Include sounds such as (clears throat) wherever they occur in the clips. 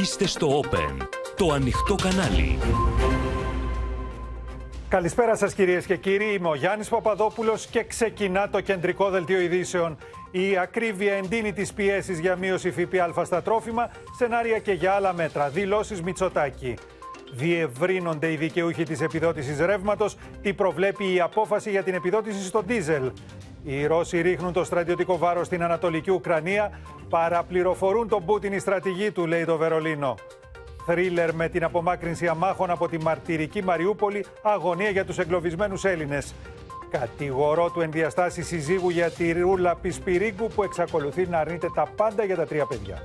Είστε στο Open, το ανοιχτό κανάλι. Καλησπέρα σας κυρίες και κύριοι, είμαι ο Γιάννης Παπαδόπουλος και ξεκινά το κεντρικό δελτίο ειδήσεων. Η ακρίβεια εντείνει τις πιέσεις για μείωση ΦΠΑ στα τρόφιμα, σενάρια και για άλλα μέτρα, δηλώσεις Μητσοτάκη. Διευρύνονται οι δικαιούχοι της επιδότησης ρεύματος, τι προβλέπει η απόφαση για την επιδότηση στο ντίζελ; Οι Ρώσοι ρίχνουν το στρατιωτικό βάρος στην Ανατολική Ουκρανία, παραπληροφορούν τον Πούτιν η στρατηγή του, λέει το Βερολίνο. Θρίλερ με την απομάκρυνση αμάχων από τη μαρτυρική Μαριούπολη, αγωνία για τους εγκλωβισμένους Έλληνες. Κατηγορώ του ενδιαστάσει συζύγου για τη Ρούλα Πισπυρίγκου που εξακολουθεί να αρνείται τα πάντα για τα τρία παιδιά.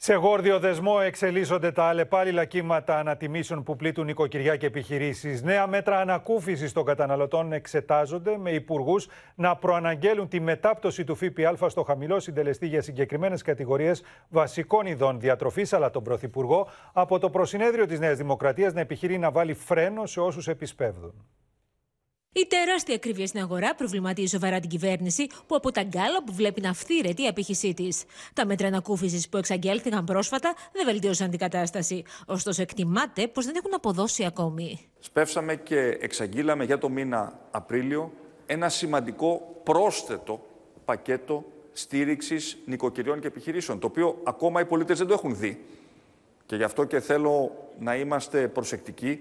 Σε γόρδιο δεσμό εξελίσσονται τα αλλεπάλληλα κύματα ανατιμήσεων που πλήττουν νοικοκυριά και επιχειρήσεις. Νέα μέτρα ανακούφισης των καταναλωτών εξετάζονται με υπουργούς να προαναγγέλουν τη μετάπτωση του ΦΠΑ στο χαμηλό συντελεστή για συγκεκριμένες κατηγορίες βασικών ειδών διατροφής, αλλά τον Πρωθυπουργό από το προσυνέδριο της Νέας Δημοκρατίας να επιχειρεί να βάλει φρένο σε όσους επισπεύδουν. Η τεράστια ακρίβεια στην αγορά προβληματίζει σοβαρά την κυβέρνηση, που από τα γκάλα που βλέπει να αυθύρεται η απήχησή της. Τα μέτρα ανακούφισης που εξαγγέλθηκαν πρόσφατα δεν βελτίωσαν την κατάσταση. Ωστόσο, εκτιμάται πως δεν έχουν αποδώσει ακόμη. Σπεύσαμε και εξαγγείλαμε για το μήνα Απρίλιο ένα σημαντικό πρόσθετο πακέτο στήριξης νοικοκυριών και επιχειρήσεων, το οποίο ακόμα οι πολίτες δεν το έχουν δει. Και γι' αυτό και θέλω να είμαστε προσεκτικοί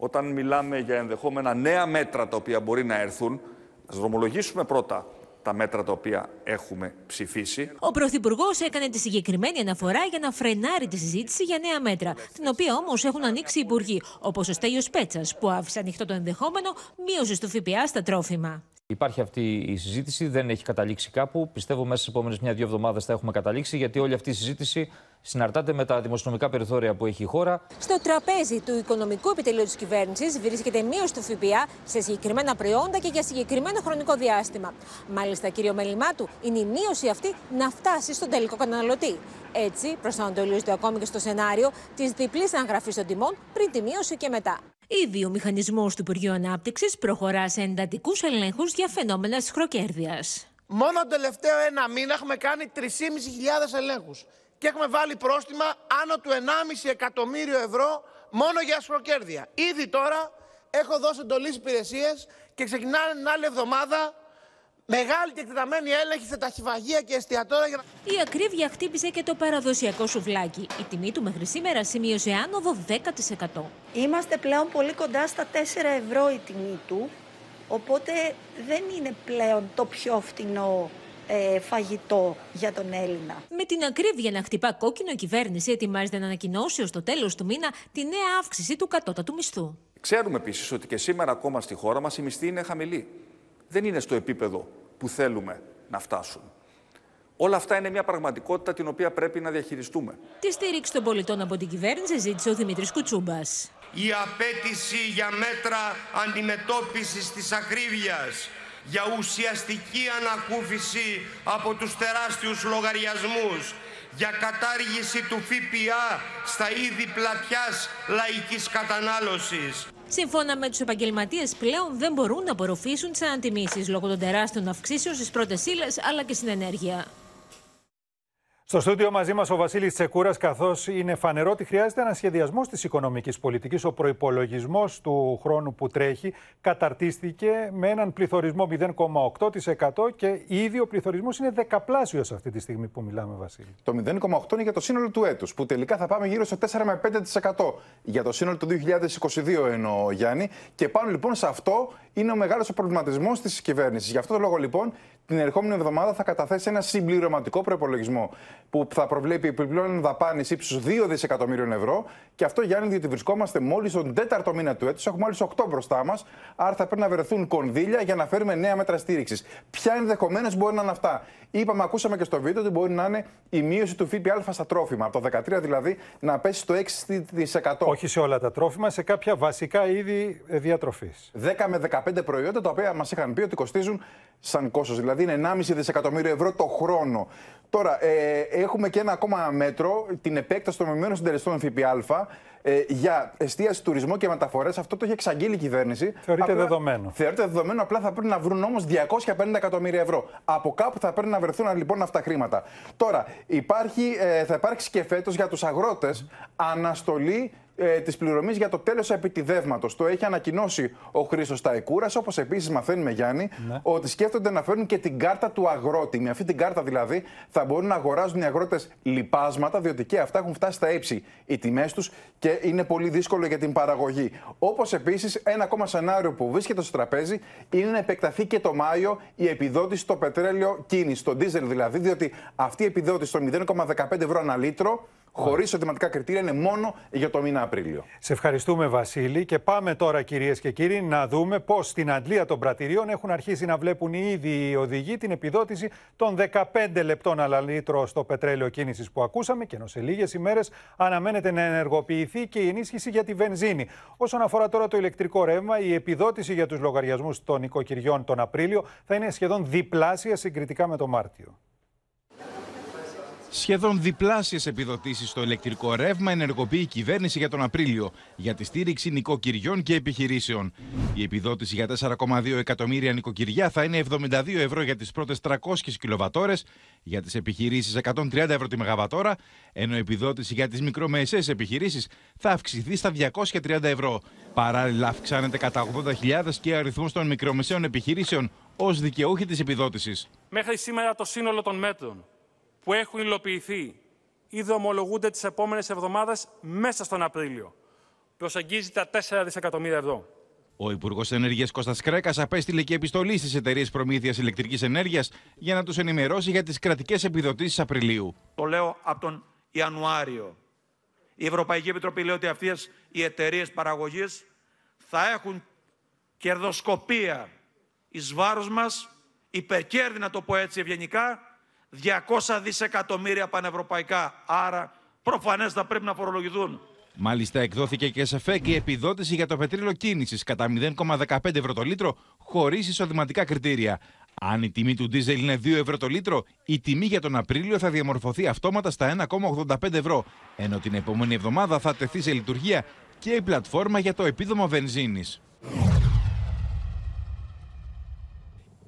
όταν μιλάμε για ενδεχόμενα νέα μέτρα τα οποία μπορεί να έρθουν, ας δρομολογήσουμε πρώτα τα μέτρα τα οποία έχουμε ψηφίσει. Ο Πρωθυπουργός έκανε τη συγκεκριμένη αναφορά για να φρενάρει τη συζήτηση για νέα μέτρα, την οποία όμως έχουν ανοίξει οι υπουργοί, όπως ο Στέλιος Πέτσας, που άφησε ανοιχτό το ενδεχόμενο μείωσης του ΦΠΑ στα τρόφιμα. Υπάρχει αυτή η συζήτηση, δεν έχει καταλήξει κάπου. Πιστεύω μέσα στις επόμενες μια-δύο εβδομάδες θα έχουμε καταλήξει, γιατί όλη αυτή η συζήτηση συναρτάται με τα δημοσιονομικά περιθώρια που έχει η χώρα. Στο τραπέζι του οικονομικού επιτελείου της κυβέρνησης βρίσκεται μείωση του ΦΠΑ σε συγκεκριμένα προϊόντα και για συγκεκριμένο χρονικό διάστημα. Μάλιστα, κύριο μέλημά του είναι η μείωση αυτή να φτάσει στον τελικό καταναλωτή. Έτσι, προσανατολίζεται ακόμη και στο σενάριο της διπλής αναγραφή των τιμών πριν τη μείωση και μετά. Ήδη ο μηχανισμός του Υπουργείου Ανάπτυξης προχωρά σε εντατικούς ελέγχους για φαινόμενα σχροκέρδεια. Μόνο τον τελευταίο ένα μήνα έχουμε κάνει 3.500 ελέγχους και έχουμε βάλει πρόστιμα άνω του 1,5 εκατομμύριο ευρώ μόνο για σχροκέρδια. Ήδη τώρα έχω δώσει εντολή υπηρεσίες και ξεκινάνε την άλλη εβδομάδα Μεγάλη και εκτεταμένη έλεγχη σε ταχυβαγία και εστιατόρια. Η ακρίβεια χτύπησε και το παραδοσιακό σουβλάκι. Η τιμή του μέχρι σήμερα σημείωσε άνοδο 10%. Είμαστε πλέον πολύ κοντά στα 4 ευρώ η τιμή του, οπότε δεν είναι πλέον το πιο φτηνό ε, φαγητό για τον Έλληνα. Με την ακρίβεια να χτυπά κόκκινο, η κυβέρνηση ετοιμάζεται να ανακοινώσει ως το τέλος του μήνα τη νέα αύξηση του κατώτατου μισθού. Ξέρουμε επίσης ότι και σήμερα ακόμα στη χώρα μας η μισθή είναι χαμηλή. Δεν είναι στο επίπεδο που θέλουμε να φτάσουν. Όλα αυτά είναι μια πραγματικότητα την οποία πρέπει να διαχειριστούμε. Τη στήριξη των πολιτών από την κυβέρνηση ζήτησε ο Δημήτρης Κουτσούμπας. Η απέτηση για μέτρα αντιμετώπισης της ακρίβειας για ουσιαστική ανακούφιση από τους τεράστιους λογαριασμούς, για κατάργηση του ΦΠΑ στα είδη πλατιάς λαϊκής κατανάλωσης. Σύμφωνα με τους επαγγελματίες, πλέον δεν μπορούν να απορροφήσουν τις ανατιμήσει λόγω των τεράστιων αυξήσεων στις πρώτες ύλες αλλά και στην ενέργεια. Στο στούντιο μαζί μας ο Βασίλης Τσεκούρας, καθώς είναι φανερό ότι χρειάζεται ένα σχεδιασμός της οικονομικής πολιτικής. Ο προπολογισμό του χρόνου που τρέχει καταρτίστηκε με έναν πληθωρισμό 0,8% και ήδη ο πληθωρισμός είναι δεκαπλάσιος αυτή τη στιγμή που μιλάμε, Βασίλη. Το 0,8% είναι για το σύνολο του έτους, που τελικά θα πάμε γύρω στο 4 με 5% για το σύνολο του 2022, εννοώ Γιάννη. Και πάνω λοιπόν σε αυτό είναι ο μεγάλος προβληματισμός της κυβέρνησης. Γι' αυτό το λόγο λοιπόν την ερχόμενη εβδομάδα θα καταθέσει ένα συμπληρωματικό προπολογισμό που θα προβλέπει επιπλέον δαπάνης ύψους 2 δισεκατομμύριων ευρώ. Και αυτό, Γιάννη, διότι βρισκόμαστε μόλις στον τέταρτο μήνα του έτους, έχουμε μόλι 8 μπροστά μας. Άρα θα πρέπει να βρεθούν κονδύλια για να φέρουμε νέα μέτρα στήριξης. Ποια ενδεχομένως μπορεί να είναι αυτά; Είπαμε, ακούσαμε και στο βίντεο ότι μπορεί να είναι η μείωση του ΦΠΑ στα τρόφιμα. Από το 13 δηλαδή να πέσει στο 6%. Όχι σε όλα τα τρόφιμα, σε κάποια βασικά είδη διατροφής. 10 με 15 προϊόντα τα οποία μας είχαν πει ότι κοστίζουν σαν κόστο. Δηλαδή είναι 1,5 δισεκατομμύριο ευρώ το χρόνο. Τώρα, ε, έχουμε και ένα ακόμα μέτρο, την επέκταση των μειωμένων συντελεστών ΦΠΑ ε, για εστίαση, τουρισμό και μεταφορές. Αυτό το έχει εξαγγείλει η κυβέρνηση. Θεωρείται απλά, δεδομένο. Θεωρείται δεδομένο. Απλά θα πρέπει να βρουν όμως 250 εκατομμύρια ευρώ. Από κάπου θα πρέπει να βρεθούν λοιπόν αυτά χρήματα. Τώρα, υπάρχει, ε, θα υπάρξει και φέτος για τους αγρότες αναστολή ε, της πληρωμής για το τέλος επιτιδεύματος. Το έχει ανακοινώσει ο Χρήστος Ταϊκούρας. Όπως επίσης μαθαίνουμε, Γιάννη, Ναι. ότι σκέφτονται να φέρουν και την κάρτα του αγρότη. Με αυτή την κάρτα δηλαδή θα μπορούν να αγοράζουν οι αγρότες λιπάσματα, διότι και αυτά έχουν φτάσει στα ύψη οι τιμές τους και είναι πολύ δύσκολο για την παραγωγή. Όπως επίσης, ένα ακόμα σενάριο που βρίσκεται στο τραπέζι είναι να επεκταθεί και το Μάιο η επιδότηση στο πετρέλαιο κίνηση, στο ντίζελ δηλαδή, διότι αυτή η επιδότηση στο 0,15 ευρώ ανά λίτρο. Χωρίς οδηματικά κριτήρια είναι μόνο για το μήνα Απρίλιο. Σε ευχαριστούμε, Βασίλη. Και πάμε τώρα, κυρίες και κύριοι, να δούμε πώς στην αντλία των πρατηρίων έχουν αρχίσει να βλέπουν ήδη οι οδηγοί την επιδότηση των 15 λεπτών ανά λίτρο στο πετρέλαιο κίνησης που ακούσαμε και ενώ σε λίγες ημέρες αναμένεται να ενεργοποιηθεί και η ενίσχυση για τη βενζίνη. Όσον αφορά τώρα το ηλεκτρικό ρεύμα, η επιδότηση για τους λογαριασμούς των οικοκυριών τον Απρίλιο θα είναι σχεδόν διπλάσια συγκριτικά με το Μάρτιο. Σχεδόν διπλάσιες επιδοτήσεις στο ηλεκτρικό ρεύμα ενεργοποιεί η κυβέρνηση για τον Απρίλιο για τη στήριξη νοικοκυριών και επιχειρήσεων. Η επιδότηση για 4,2 εκατομμύρια νοικοκυριά θα είναι 72 ευρώ για τις πρώτες 300 κιλοβατόρες, για τις επιχειρήσεις 130 ευρώ τη μεγαβατόρα, ενώ η επιδότηση για τις μικρομεσαίες επιχειρήσεις θα αυξηθεί στα 230 ευρώ. Παράλληλα αυξάνεται κατά 80.000 και ο αριθμός των μικρομεσαίων επιχειρήσεων ως δικαιούχοι της επιδότησης. Μέχρι σήμερα το σύνολο των μέτρων που έχουν υλοποιηθεί ή δρομολογούνται τις επόμενες εβδομάδες μέσα στον Απρίλιο. Προσεγγίζει τα 4 δισεκατομμύρια ευρώ. Ο Υπουργός Ενέργειας Κώστας Κρέκας απέστειλε και επιστολή στις εταιρείες προμήθειας ηλεκτρικής ενέργειας για να τους ενημερώσει για τις κρατικές επιδοτήσεις Απριλίου. Το λέω από τον Ιανουάριο. Η Ευρωπαϊκή Επιτροπή λέει ότι αυτές οι εταιρείες παραγωγής θα έχουν κερδοσκοπία εις βάρος μας, υπερκέρδη να το πω έτσι ευγενικά, 200 δισεκατομμύρια πανευρωπαϊκά. Άρα προφανές θα πρέπει να φορολογηθούν. Μάλιστα, εκδόθηκε και σε ΦΕΚ η επιδότηση για το πετρέλαιο κίνησης κατά 0,15 ευρώ το λίτρο, χωρίς εισοδηματικά κριτήρια. Αν η τιμή του ντίζελ είναι 2 ευρώ το λίτρο, η τιμή για τον Απρίλιο θα διαμορφωθεί αυτόματα στα 1,85 ευρώ, ενώ την επόμενη εβδομάδα θα τεθεί σε λειτουργία και η πλατφόρμα για το επίδομα βενζίνης.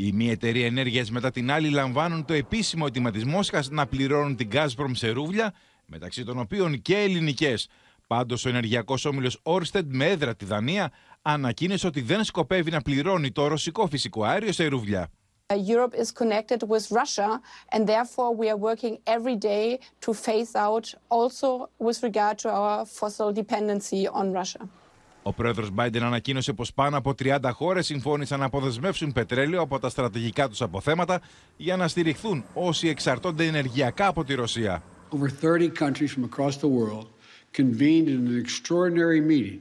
Η μία εταιρεία ενέργειας μετά την άλλη λαμβάνουν το επίσημο αίτημα τη Μόσχα να πληρώνουν την Gazprom σε ρούβλια, μεταξύ των οποίων και ελληνικές. Πάντως, ο ενεργειακός όμιλος Orsted με έδρα τη Δανία ανακοίνωσε ότι δεν σκοπεύει να πληρώνει το ρωσικό φυσικό αέριο σε ρούβλια. Europe is connected with Russia, and therefore we are working every day to phase out also with regard to our fossil dependency on Russia. Ο πρόεδρος Biden ανακοίνωσε πως πάνω από 30 χώρες συμφώνησαν να αποδεσμεύσουν πετρέλαιο από τα στρατηγικά τους αποθέματα για να στηριχθούν όσοι εξαρτώνται ενεργειακά από τη Ρωσία. Over 30 countries from across the world convened in an extraordinary meeting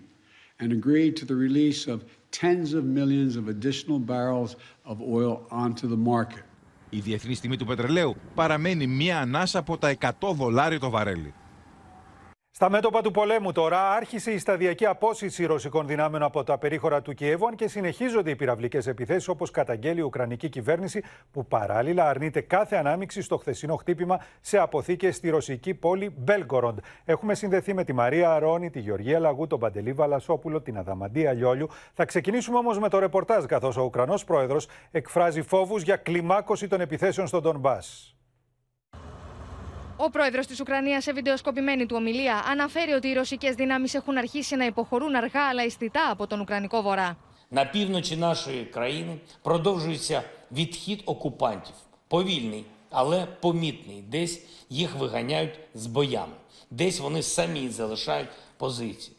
and agreed to the release of tens of millions of additional barrels of oil onto the market. Η διεθνή τιμή του πετρελαίου παραμένει μία ανάσα από τα 100 δολάρια το βαρέλι. Στα μέτωπα του πολέμου τώρα άρχισε η σταδιακή απόσυση ρωσικών δυνάμεων από τα περίχωρα του Κιέβου, αν και συνεχίζονται οι πυραυλικές επιθέσεις όπως καταγγέλει η Ουκρανική κυβέρνηση, που παράλληλα αρνείται κάθε ανάμειξη στο χθεσινό χτύπημα σε αποθήκες στη ρωσική πόλη Μπέλγκοροντ. Έχουμε συνδεθεί με τη Μαρία Αρώνη, τη Γεωργία Λαγού, τον Παντελή Βαλασόπουλο, την Αδαμαντία Λιόλιου. Θα ξεκινήσουμε όμως με το ρεπορτάζ, καθώς ο Ουκρανός πρόεδρος εκφράζει φόβους για κλιμάκωση των επιθέσεων στον Ντονμπάς. Ο πρόεδρο τη Ουκρανία, σε βιντεοσκοπημένη του ομιλία, αναφέρει ότι οι ρωσικέ δυνάμει έχουν αρχίσει να υποχωρούν αργά αλλά αισθητά από τον Ουκρανικό βορρά. На півночі нашої країни продовжується відхід окупантів. Повільний, але помітний. Десь їх виганяють з боями, десь вони самі залишають позиції.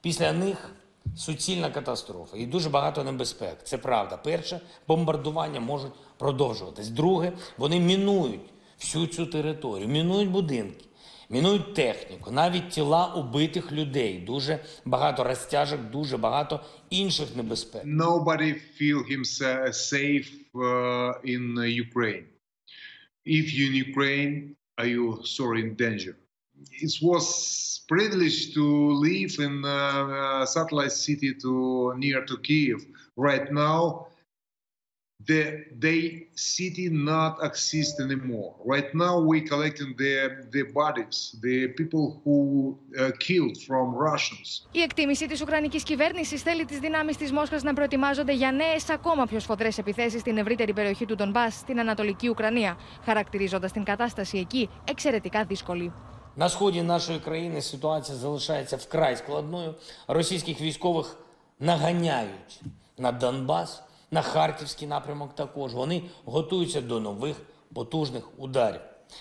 Після них суцільна катастрофа і дуже багато небезпек. Це правда. Перше, бомбардування можуть продовжуватись. Друге, вони мінують всю цю територію, мінують будинки, мінують техніку, навіть тіла убитих людей. Дуже багато розтяжок, дуже багато інших небезпек. Nobody feel himself safe uh, in uh, Ukraine. If you in Ukraine, are you sorry in danger? It was privilege to live in uh, uh, satellite city to near to Kiev. Right now, the they city not exist anymore. Right now we collecting the the bodies, the people who uh, killed from Russians. Η εκτίμηση τη Ουκρανική κυβέρνηση θέλει τι δυνάμει τη Μόσχα να προετοιμάζονται για νέε ακόμα πιο σφοδρέ επιθέσει στην ευρύτερη περιοχή του Ντομπά, στην Ανατολική Ουκρανία, χαρακτηρίζοντα την κατάσταση εκεί εξαιρετικά δύσκολη. На сході нашої країни ситуація залишається вкрай складною. Російських військових наганяють на Донбас, на Харківський напрямок також. Вони готуються до нових потужних ударів.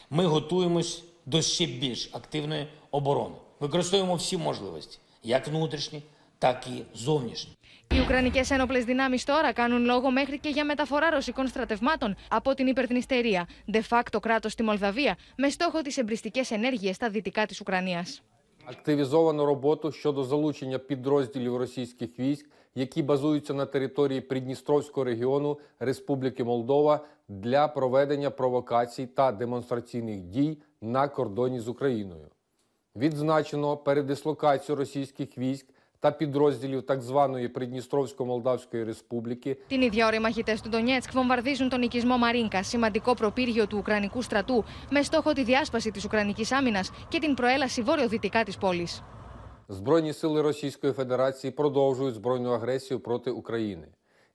Ми готуємось до ще більш активної оборони. Використовуємо всі можливості, як внутрішні, так і зовнішні. Οι Ουκρανικέ ένοπλε δυνάμει τώρα κάνουν λόγο μέχρι και για μεταφορά ρωσικών στρατευμάτων από την υπερδνηστερία, de facto κράτο στη Μολδαβία, με στόχο τι εμπριστικέ ενέργειε στα δυτικά τη Ουκρανία. Активізовано роботу щодо залучення підрозділів російських військ, які базуються на території Придністровського регіону Республіки Молдова для проведення провокацій та демонстраційних дій на кордоні з Україною. Відзначено передислокацію російських військ та підрозділів так званої Придністровсько-Молдавської Республіки Την ίδια ώρα οι μαχητέ του Ντονιέτσκ βομβαρδίζουν τον οικισμό Μαρίνκα, σημαντικό προπύργιο του Ουκρανικού στρατού, με στόχο τη διάσπαση τη Ουκρανική άμυνα και την προέλαση βορειοδυτικά τη πόλη. Збройні сили Російської Федерації продовжують збройну агресію проти України,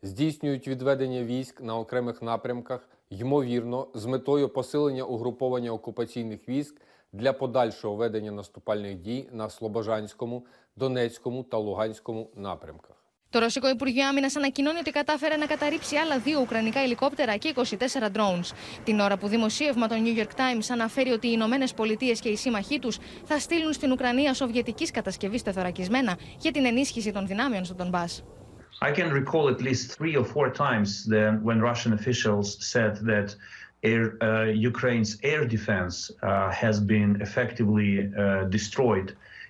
здійснюють відведення військ на окремих напрямках, ймовірно, з метою посилення угруповання окупаційних військ для подальшого ведення наступальних дій на Слобожанському, Донецькому та Луганському напрямках. Το Ρωσικό Υπουργείο Άμυνας ανακοινώνει ότι κατάφερε να καταρρύψει άλλα δύο Ουκρανικά ελικόπτερα και 24 drones. Την ώρα που δημοσίευμα το New York Times αναφέρει ότι οι Ηνωμένες Πολιτείες και οι σύμμαχοί τους θα στείλουν στην Ουκρανία σοβιετικής κατασκευής τεθωρακισμένα για την ενίσχυση των δυνάμεων στον Μπά. I can recall at least three or four times the, when Russian officials said that air, uh, Ukraine's air defense uh, has been effectively uh, destroyed,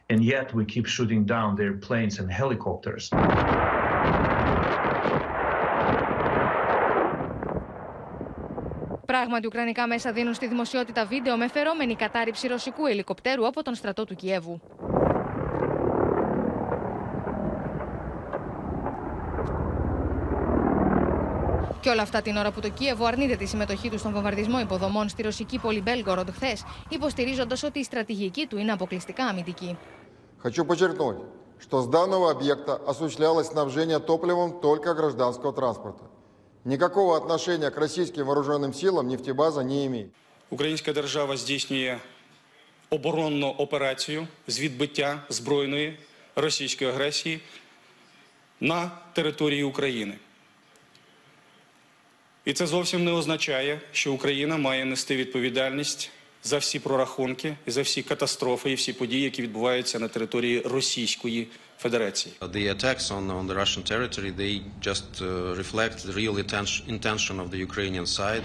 and yet we keep shooting down their planes and helicopters. Πράγματι, Ουκρανικά μέσα δίνουν στη δημοσιότητα βίντεο με φερόμενη κατάρριψη ρωσικού ελικοπτέρου από τον στρατό του Κιέβου. Και όλα αυτά την ώρα που το Κίεβο αρνείται τη συμμετοχή του στον βομβαρδισμό υποδομών στη ρωσική πόλη Μπέλγκοροντ χθες, υποστηρίζοντας ότι η στρατηγική του είναι αποκλειστικά αμυντική. Хочу подчеркнуть, что с данного объекта осуществлялось снабжение топливом только гражданского транспорта. Никакого отношения к российским вооруженным силам нефтебаза не имеет. Українська держава здійснює оборонну операцію з відбиття збройної російської агресії на території України. І це зовсім не означає, що Україна має нести відповідальність за всі прорахунки і за всі катастрофи і всі події, які відбуваються на території Російської Федерації. The attacks on, on the Russian territory, they just uh, reflect the real intention, intention of the Ukrainian side.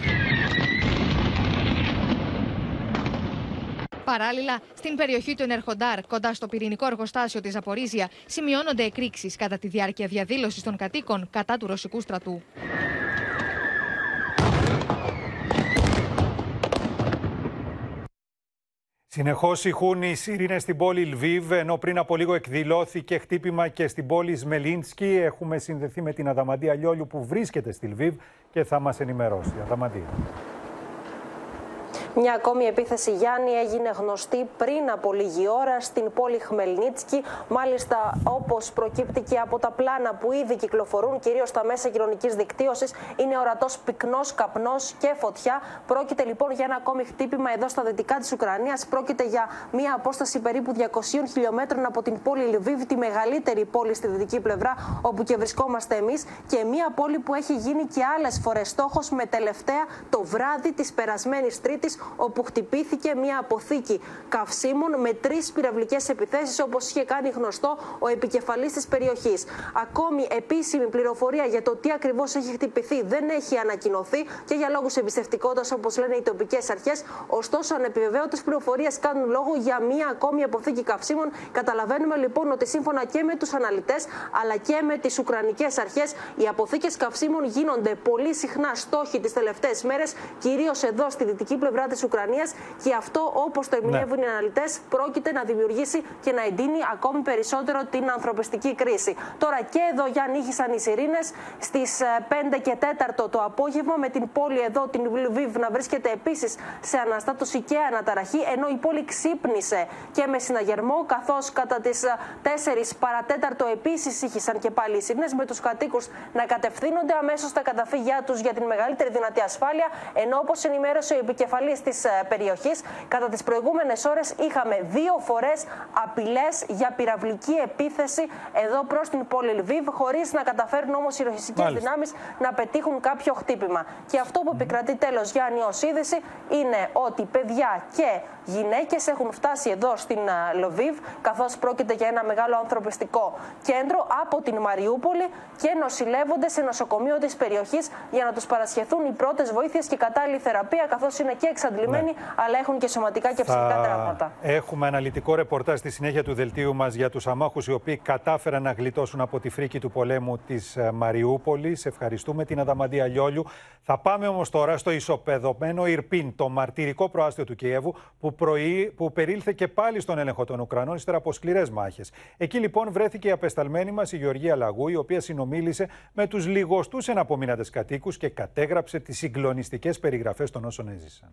Παράλληλα, στην περιοχή του Ενερχοντάρ, κοντά στο πυρηνικό εργοστάσιο τη Ζαπορίζια, σημειώνονται εκρήξει κατά τη διάρκεια διαδήλωση των κατοίκων κατά του ρωσικού στρατού. Συνεχώς ηχούν οι σύρινε στην πόλη Λβίβ, ενώ πριν από λίγο εκδηλώθηκε χτύπημα και στην πόλη Σμελίνσκι. Έχουμε συνδεθεί με την Αδαμαντία Λιόλιου που βρίσκεται στη Λβίβ και θα μας ενημερώσει. Αδαμαντία. Μια ακόμη επίθεση Γιάννη έγινε γνωστή πριν από λίγη ώρα στην πόλη Χμελνίτσκι. Μάλιστα, όπως προκύπτει και από τα πλάνα που ήδη κυκλοφορούν, κυρίως στα μέσα κοινωνικής δικτύωσης, είναι ορατός πυκνός καπνός και φωτιά. Πρόκειται λοιπόν για ένα ακόμη χτύπημα εδώ στα δυτικά της Ουκρανίας. Πρόκειται για μια απόσταση περίπου 200 χιλιόμετρων από την πόλη Λιβύβ, τη μεγαλύτερη πόλη στη δυτική πλευρά, όπου και βρισκόμαστε εμείς. Και μια πόλη που έχει γίνει και άλλες φορές στόχος με τελευταία το βράδυ της περασμένης Τρίτης όπου χτυπήθηκε μια αποθήκη καυσίμων με τρεις πυραυλικές επιθέσεις, όπως είχε κάνει γνωστό ο επικεφαλής της περιοχής. Ακόμη επίσημη πληροφορία για το τι ακριβώς έχει χτυπηθεί δεν έχει ανακοινωθεί και για λόγους εμπιστευτικότητας, όπως λένε οι τοπικές αρχές. Ωστόσο, ανεπιβεβαίωτες πληροφορίες κάνουν λόγο για μια ακόμη αποθήκη καυσίμων. Καταλαβαίνουμε λοιπόν ότι σύμφωνα και με τους αναλυτές αλλά και με τις Ουκρανικές αρχές, οι αποθήκες καυσίμων γίνονται πολύ συχνά στόχοι τις τελευταίες μέρες, κυρίως εδώ στη δυτική πλευρά της Ουκρανίας και αυτό, όπως το ερμηνεύουν ναι. οι αναλυτές, πρόκειται να δημιουργήσει και να εντείνει ακόμη περισσότερο την ανθρωπιστική κρίση. Τώρα και εδώ, για ανοίγησαν οι σιρήνες στις 5 και 4 το απόγευμα, με την πόλη εδώ, την Λιβύβ, να βρίσκεται επίσης σε αναστάτωση και αναταραχή, ενώ η πόλη ξύπνησε και με συναγερμό, καθώς κατά τις 4 παρατέταρτο επίσης ήχησαν και πάλι οι σιρήνες, με τους κατοίκους να κατευθύνονται αμέσως στα καταφύγια τους για την μεγαλύτερη δυνατή ασφάλεια. Ενώ, όπως ενημέρωσε ο επικεφαλής της ε, περιοχής, κατά τις προηγούμενες ώρες είχαμε δύο φορές απειλές για πυραυλική επίθεση εδώ προς την πόλη Λιβύβ, χωρίς να καταφέρουν όμως οι ρωσικές δυνάμεις να πετύχουν κάποιο χτύπημα. Και αυτό που επικρατεί τέλος, Γιάννη, ω είδηση είναι ότι παιδιά και γυναίκες έχουν φτάσει εδώ στην ε, Λοβίβ, καθώς πρόκειται για ένα μεγάλο ανθρωπιστικό κέντρο από την Μαριούπολη και νοσηλεύονται σε νοσοκομείο της περιοχής για να τους παρασχεθούν οι πρώτες βοήθειες και κατάλληλη θεραπεία, καθώς είναι και εξαντλημένοι, ναι. αλλά έχουν και σωματικά και ψυχικά τραύματα. Έχουμε αναλυτικό ρεπορτάζ στη συνέχεια του δελτίου μας για τους αμάχους οι οποίοι κατάφεραν να γλιτώσουν από τη φρίκη του πολέμου της ε, Μαριούπολης. Ευχαριστούμε την Αδαμαντία Λιόλιου. Θα πάμε όμως τώρα στο ισοπεδωμένο Ιρπίν, το μαρτυρικό προάστιο του Κιέβου, που, προή, που περίλθε και πάλι στον έλεγχο των Ουκρανών ύστερα από σκληρές μάχες. Εκεί λοιπόν βρέθηκε η απεσταλμένη μας η Γεωργία Λαγού, η οποία συνομίλησε με τους λιγοστούς εναπομείνατε κατοίκους και κατέγραψε τις συγκλονιστικές περιγραφές των όσων έζησαν.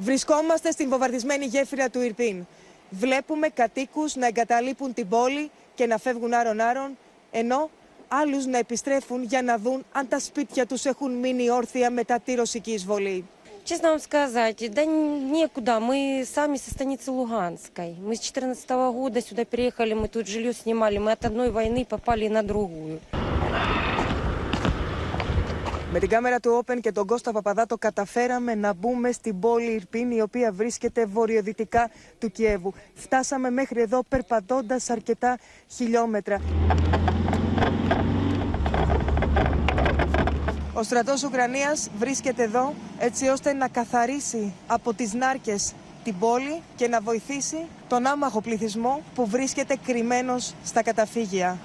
Βρισκόμαστε στην βομβαρδισμένη γέφυρα του Ιρπίν. Βλέπουμε κατοίκου να εγκαταλείπουν την πόλη και να φεύγουν άρον-άρον, ενώ άλλους να επιστρέφουν για να δουν αν τα σπίτια τους έχουν μείνει όρθια μετά τη ρωσική εισβολή. Честно вам сказать, да некуда. Мы сами со станицы Луганской. Мы с 14 -го года сюда переехали, мы тут жилье снимали. Мы от одной войны попали на другую. Με την κάμερα του Open και τον Κώστα Παπαδάτο καταφέραμε να μπούμε στην πόλη Ιρπίν η οποία βρίσκεται βορειοδυτικά του Κιέβου. Φτάσαμε μέχρι εδώ περπατώντας αρκετά χιλιόμετρα. Ο στρατός Ουκρανίας βρίσκεται εδώ έτσι ώστε να καθαρίσει από τις νάρκες την πόλη και να βοηθήσει τον άμαχο πληθυσμό που βρίσκεται κρυμμένος στα καταφύγια.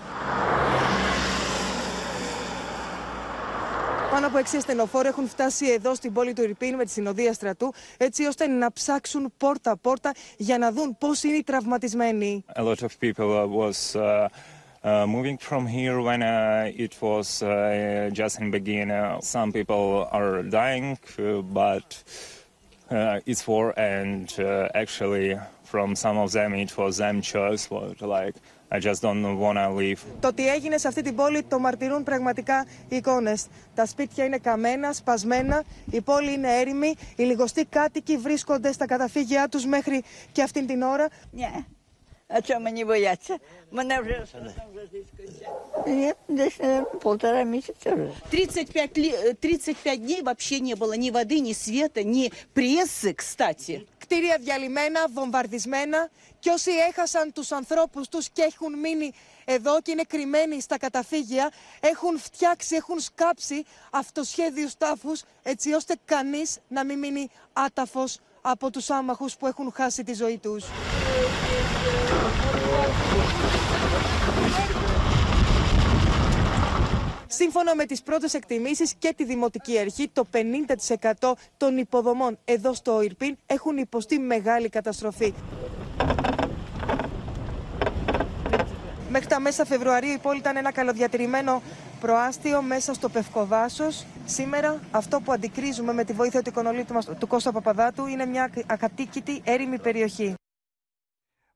Πάνω από 6 ασθενοφόροι έχουν φτάσει εδώ στην πόλη του Ιρπίν με τη συνοδεία στρατού, έτσι ώστε να ψάξουν πόρτα-πόρτα για να δουν πώ είναι οι τραυματισμένοι. A lot of people was uh, uh, moving from here when uh, it was uh, just in beginning. Some people are dying, but uh, it's war, and uh, actually, from some of them, it was them choice, what like. I just don't wanna leave. Το τι έγινε σε αυτή την πόλη το μαρτυρούν πραγματικά οι εικόνες. Τα σπίτια είναι καμένα, σπασμένα, η πόλη είναι έρημη, οι λιγοστοί κάτοικοι βρίσκονται στα καταφύγια τους μέχρι και αυτήν την ώρα. Yeah. А чого мені бояться? Мене вже Ні, десь полтора місяця вже. 35, ли- 35 дней вообще не было ни воды, ни света, ни прессы, кстати. Κτίρια διαλυμένα, βομβαρδισμένα και όσοι έχασαν τους ανθρώπους τους και έχουν μείνει εδώ και είναι κρυμμένοι στα καταφύγια έχουν φτιάξει, έχουν σκάψει αυτοσχέδιους τάφους έτσι ώστε κανείς να μην μείνει άταφος από τους άμαχους που έχουν χάσει τη ζωή τους. Σύμφωνα με τις πρώτες εκτιμήσεις και τη Δημοτική Αρχή, το 50% των υποδομών εδώ στο Ιρπίν έχουν υποστεί μεγάλη καταστροφή. Μέχρι τα μέσα Φεβρουαρίου η πόλη ήταν ένα καλοδιατηρημένο προάστιο μέσα στο Πευκοδάσος. Σήμερα αυτό που αντικρίζουμε με τη βοήθεια του οικονολίτου μας, του Κώστα Παπαδάτου, είναι μια ακατοίκητη έρημη περιοχή.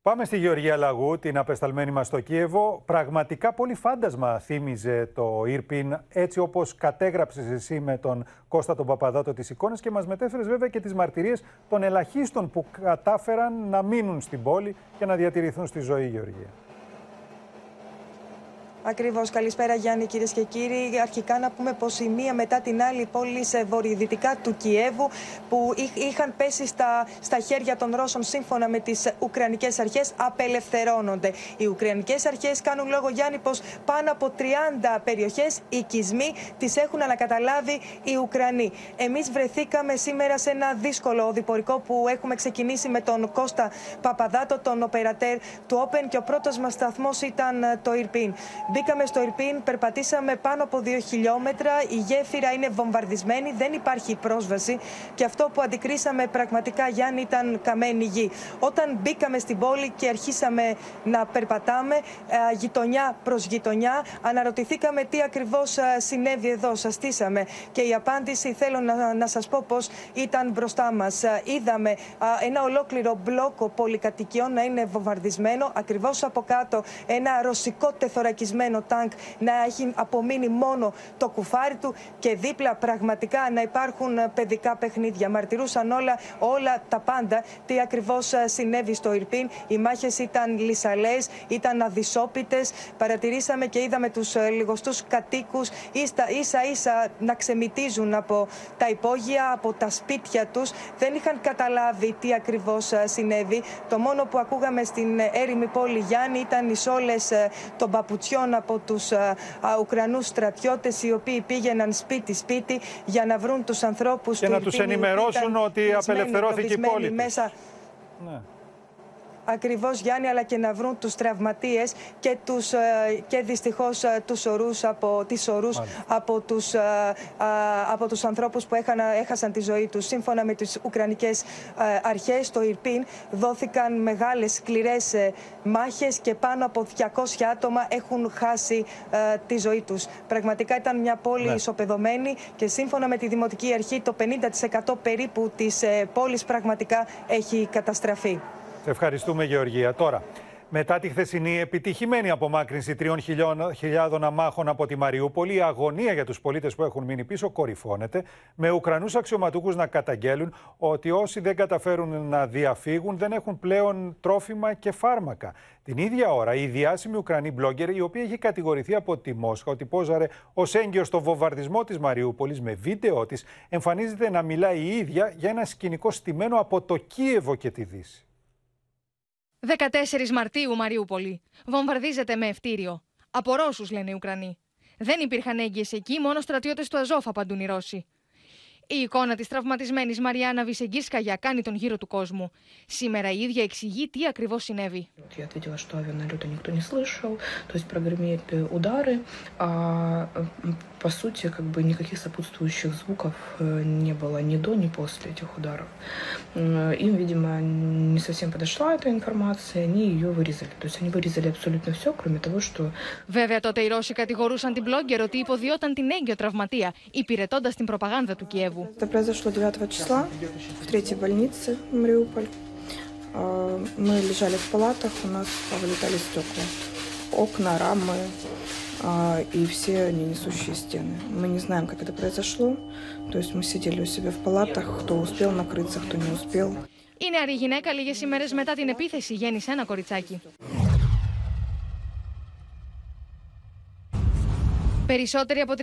Πάμε στη Γεωργία Λαγού, την απεσταλμένη μας στο Κίεβο. Πραγματικά πολύ φάντασμα θύμιζε το Ήρπιν, έτσι όπως κατέγραψες εσύ με τον Κώστα τον Παπαδάτο τις εικόνες και μας μετέφερες βέβαια και τις μαρτυρίες των ελαχίστων που κατάφεραν να μείνουν στην πόλη και να διατηρηθούν στη ζωή, Γεωργία. Ακριβώς. Καλησπέρα, Γιάννη, κυρίες και κύριοι. Αρχικά να πούμε πως η μία μετά την άλλη πόλη σε βορειοδυτικά του Κιέβου, που είχαν πέσει στα, στα χέρια των Ρώσων σύμφωνα με τις Ουκρανικές αρχές, απελευθερώνονται. Οι Ουκρανικές αρχές κάνουν λόγο, Γιάννη, πως πάνω από 30 περιοχές οικισμοί τις έχουν ανακαταλάβει οι Ουκρανοί. Εμείς βρεθήκαμε σήμερα σε ένα δύσκολο οδηπορικό που έχουμε ξεκινήσει με τον Κώστα Παπαδάτο, τον οπερατέρ του Open, και ο πρώτος μας σταθμός ήταν το Ιρπίν. Μπήκαμε στο Ιρπίν, περπατήσαμε πάνω από δύο χιλιόμετρα. Η γέφυρα είναι βομβαρδισμένη, δεν υπάρχει πρόσβαση. Και αυτό που αντικρίσαμε πραγματικά, Γιάννη, ήταν καμένη γη. Όταν μπήκαμε στην πόλη και αρχίσαμε να περπατάμε, ε, γειτονιά προς γειτονιά, αναρωτηθήκαμε τι ακριβώς συνέβη εδώ. Σα στήσαμε. Και η απάντηση θέλω να, να σας πω πώς ήταν μπροστά μας. Είδαμε ένα ολόκληρο μπλόκο πολυκατοικιών να είναι βομβαρδισμένο. Ακριβώς από κάτω ένα ρωσικό τεθωρακισμένο τάγκ να έχει απομείνει μόνο το κουφάρι του και δίπλα πραγματικά να υπάρχουν παιδικά παιχνίδια. Μαρτυρούσαν όλα, όλα τα πάντα τι ακριβώς συνέβη στο Ιρπίν. Οι μάχες ήταν λυσαλές, ήταν αδυσόπιτες. Παρατηρήσαμε και είδαμε τους λιγοστούς κατοίκους ίσα ίσα να ξεμητίζουν από τα υπόγεια, από τα σπίτια τους. Δεν είχαν καταλάβει τι ακριβώς συνέβη. Το μόνο που ακούγαμε στην έρημη πόλη Γιάννη ήταν οι σόλες των παπουτσιών από τους Ουκρανούς στρατιώτες, οι οποίοι πήγαιναν σπίτι-σπίτι για να βρουν τους ανθρώπους και να τους ενημερώσουν ότι απελευθερώθηκε η πόλη. Μέσα. Ναι ακριβώς Γιάννη αλλά και να βρουν τους τραυματίες και, τους, και δυστυχώς τους ορούς από, τις ορούς από τους, από τους ανθρώπους που έχανα, έχασαν τη ζωή τους. Σύμφωνα με τις Ουκρανικές αρχές στο Ιρπίν δόθηκαν μεγάλες σκληρές μάχες και πάνω από 200 άτομα έχουν χάσει τη ζωή τους. Πραγματικά ήταν μια πόλη ναι. ισοπεδωμένη και σύμφωνα με τη Δημοτική Αρχή το 50% περίπου της πόλης πραγματικά έχει καταστραφεί. Ευχαριστούμε Γεωργία. Τώρα, μετά τη χθεσινή επιτυχημένη απομάκρυνση τριών χιλιάδων αμάχων από τη Μαριούπολη, η αγωνία για τους πολίτες που έχουν μείνει πίσω κορυφώνεται, με Ουκρανούς αξιωματούχους να καταγγέλουν ότι όσοι δεν καταφέρουν να διαφύγουν δεν έχουν πλέον τρόφιμα και φάρμακα. Την ίδια ώρα, η διάσημη Ουκρανή blogger, η οποία έχει κατηγορηθεί από τη Μόσχα ότι πόζαρε ως έγκυος στο βομβαρδισμό της Μαριούπολης με βίντεο της, εμφανίζεται να μιλάει η ίδια για ένα σκηνικό στημένο από το Κίεβο και τη Δύση. 14 Μαρτίου, Μαριούπολη. Βομβαρδίζεται με ευτήριο. Από Ρώσους, λένε οι Ουκρανοί. Δεν υπήρχαν έγκυες εκεί, μόνο στρατιώτες του Αζόφ απαντούν οι Ρώσοι. Η εικόνα τη τραυματισμένη Μαριάννα Βυσεγκίσκαγια κάνει τον γύρο του κόσμου. Σήμερα η ίδια εξηγεί τι ακριβώ συνέβη. Я ответила, что авианалета никто не слышал, то есть прогремели удары, а по сути как бы никаких сопутствующих звуков не было ни до, ни после этих ударов. Им, видимо, не совсем подошла эта информация, они ее вырезали. То есть они вырезали абсолютно все, кроме того, что... Βέβαια τότε οι Ρώσοι κατηγορούσαν την blogger ότι υποδιόταν την έγκυο τραυματία, υπηρετώντα την προπαγάνδα του Κιέβου. Это произошло 9 числа в третьей больнице Мариуполь. Мы лежали в палатах, у нас повылетали стекла. Окна, рамы и все ненесущие стены. Мы не знаем, как это произошло. То есть мы сидели у себя в палатах, кто успел накрыться, кто не успел. Η νεαρή γυναίκα λίγες ημέρες μετά την επίθεση γέννησε ένα κοριτσάκι. Περισσότεροι από 3.000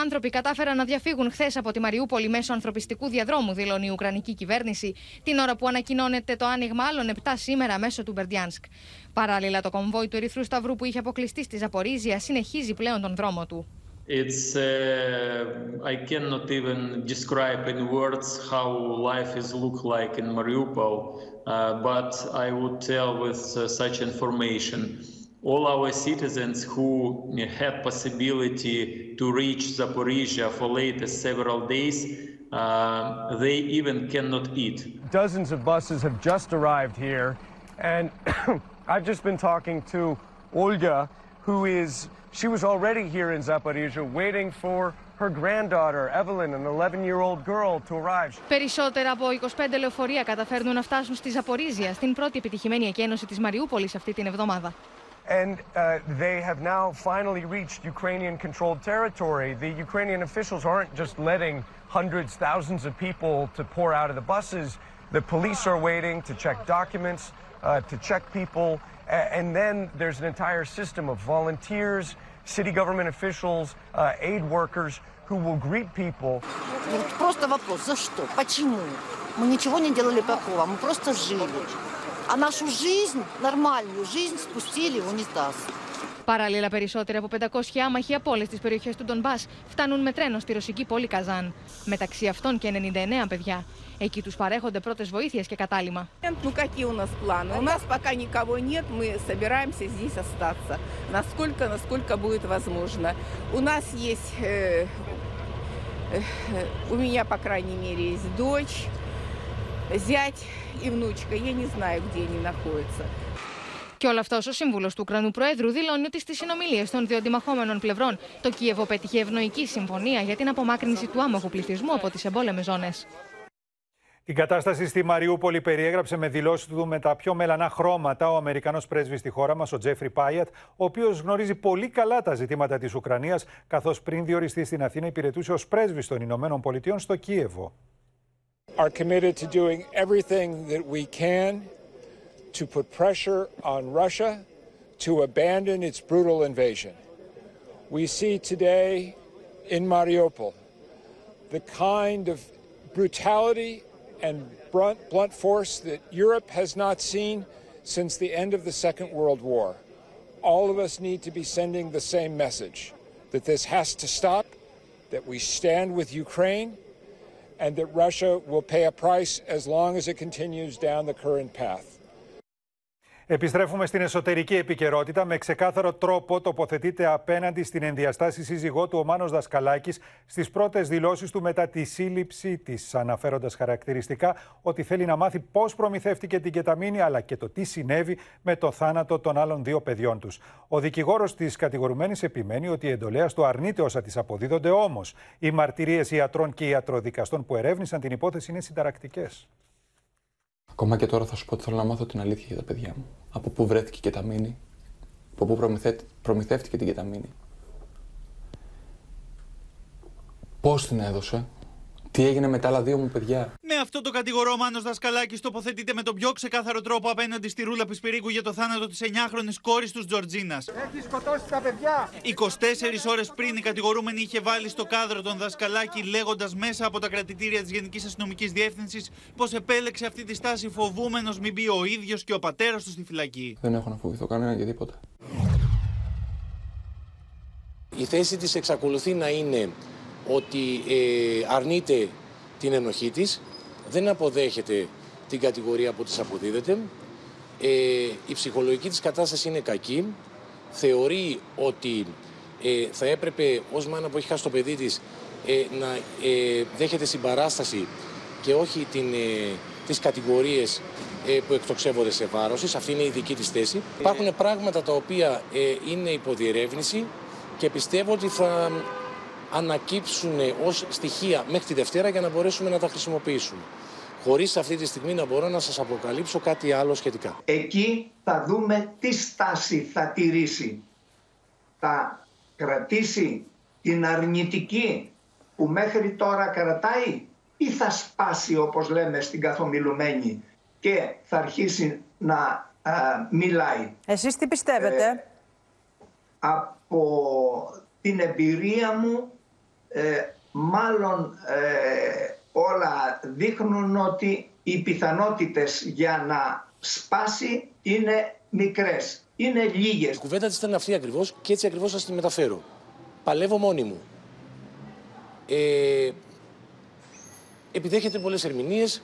άνθρωποι κατάφεραν να διαφύγουν χθες από τη Μαριούπολη μέσω ανθρωπιστικού διαδρόμου, δηλώνει η Ουκρανική κυβέρνηση, την ώρα που ανακοινώνεται το άνοιγμα άλλων 7 σήμερα μέσω του Μπερντιάνσκ. Παράλληλα, το κομβόι του Ερυθρού Σταυρού που είχε αποκλειστεί στη Ζαπορίζια συνεχίζει πλέον τον δρόμο του. It's, uh, I cannot even describe in words how life is look like in Mariupol, uh, but I would tell with uh, such information. all our citizens who had possibility to reach Zaporizhia for latest several days, uh, they even cannot eat. Dozens of buses have just arrived here, and (clears throat) I've just been talking to Olga, who is, she was already here in Zaporizhia waiting for her granddaughter, Evelyn, an 11-year-old girl, to arrive. Περισσότερα από 25 λεωφορεία καταφέρνουν να φτάσουν στη Ζαπορίζια, στην πρώτη επιτυχημένη εκένωση της Μαριούπολης αυτή την εβδομάδα. And uh, they have now finally reached Ukrainian controlled territory. The Ukrainian officials aren't just letting hundreds, thousands of people to pour out of the buses. The police are waiting to check documents, uh, to check people. And then there's an entire system of volunteers, city government officials, uh, aid workers who will greet people. Просто вопрос, за что? Почему? Мы ничего не делали плохого, мы просто жили. А нашу жизнь, нормальную жизнь, спустили в унитаз. Παράλληλα, περισσότεροι από 500 άμαχοι από όλε τι περιοχέ του Ντομπά φτάνουν με τρένο στη ρωσική πόλη Καζάν. Μεταξύ αυτών και 99 παιδιά. Εκεί του παρέχονται πρώτε βοήθειε και κατάλημα. Ну какие у нас планы? У нас пока никого нет, мы собираемся здесь остаться. Насколько, насколько будет возможно. У нас есть, э, э, у меня, по крайней мере, есть дочь, зять и внучка. Я не знаю, где они находятся. Και όλο αυτό ο σύμβουλο του Ουκρανού Προέδρου δηλώνει ότι στι συνομιλίε των δύο αντιμαχόμενων πλευρών το Κίεβο πέτυχε ευνοϊκή συμφωνία για την απομάκρυνση του άμαχου πληθυσμού από τι εμπόλεμε ζώνε. Την κατάσταση στη Μαριούπολη περιέγραψε με δηλώσει του με τα πιο μελανά χρώματα ο Αμερικανό πρέσβη στη χώρα μα, ο Τζέφρι Πάιατ, ο οποίο γνωρίζει πολύ καλά τα ζητήματα τη Ουκρανία, καθώ πριν διοριστεί στην Αθήνα υπηρετούσε ω πρέσβη των Ηνωμένων Πολιτειών στο Κίεβο. Are committed to doing everything that we can to put pressure on Russia to abandon its brutal invasion. We see today in Mariupol the kind of brutality and blunt, force that Europe has not seen since the end of the Second World War. All of us need to be sending the same message that this has to stop, that we stand with Ukraine, and that Russia will pay a price as long as it continues down the current path. Επιστρέφουμε στην εσωτερική επικαιρότητα. Με ξεκάθαρο τρόπο τοποθετείται απέναντι στην ενδιαστάση σύζυγό του ο Μάνος Δασκαλάκης στις πρώτες δηλώσεις του μετά τη σύλληψη της, αναφέροντας χαρακτηριστικά ότι θέλει να μάθει πώς προμηθεύτηκε την κεταμίνη αλλά και το τι συνέβη με το θάνατο των άλλων δύο παιδιών τους. Ο δικηγόρος της κατηγορουμένης επιμένει ότι η εντολέας του αρνείται όσα της αποδίδονται, όμως οι μαρτυρίες ιατρών και ιατροδικαστών που ερεύνησαν την υπόθεση είναι συνταρακτικές. Ακόμα και τώρα θα σου πω ότι θέλω να μάθω την αλήθεια για τα παιδιά μου. Από πού βρέθηκε η κεταμίνη, από πού προμηθέ... προμηθεύτηκε την κεταμίνη. Πώς την έδωσε, τι έγινε με τα άλλα δύο μου παιδιά; Με αυτό το κατηγορό, ο Μάνος Δασκαλάκης τοποθετείται με τον πιο ξεκάθαρο τρόπο απέναντι στη Ρούλα Πισπυρίκου για το θάνατο της 9χρονης κόρης τους Τζορτζίνας. Έχει σκοτώσει τα παιδιά. 24 ώρες πριν η κατηγορούμενη είχε βάλει στο κάδρο τον Δασκαλάκη λέγοντας μέσα από τα κρατητήρια της Γενικής Αστυνομικής Διεύθυνσης πως επέλεξε αυτή τη στάση φοβούμενος μην μπει ο ίδιος και ο πατέρας του στη φυλακή. Δεν έχω να φοβηθώ κανένα για τίποτα. Η θέση της εξακολουθεί να είναι ότι ε, αρνείται την ενοχή της, δεν αποδέχεται την κατηγορία που της αποδίδεται, ε, η ψυχολογική της κατάσταση είναι κακή, θεωρεί ότι ε, θα έπρεπε ως μάνα που έχει χάσει το παιδί της ε, να ε, δέχεται συμπαράσταση και όχι την, ε, τις κατηγορίες ε, που εκτοξεύονται σε βάρος της. Αυτή είναι η δική της θέση. Υπάρχουν πράγματα τα οποία ε, είναι υποδιερεύνηση και πιστεύω ότι θα ανακύψουν ως στοιχεία μέχρι τη Δευτέρα για να μπορέσουμε να τα χρησιμοποιήσουμε. Χωρίς αυτή τη στιγμή να μπορώ να σας αποκαλύψω κάτι άλλο σχετικά. Εκεί θα δούμε τι στάση θα τηρήσει. Θα κρατήσει την αρνητική που μέχρι τώρα κρατάει ή θα σπάσει όπως λέμε στην καθομιλουμένη και θα αρχίσει να α, μιλάει. Εσείς τι πιστεύετε; Ε, από την εμπειρία μου ε, μάλλον ε, όλα δείχνουν ότι οι πιθανότητες για να σπάσει είναι μικρές. Είναι λίγες. Η κουβέντα της ήταν αυτή ακριβώς και έτσι ακριβώς σας τη μεταφέρω. Παλεύω μόνη μου. Ε, επιδέχεται πολλές ερμηνείες.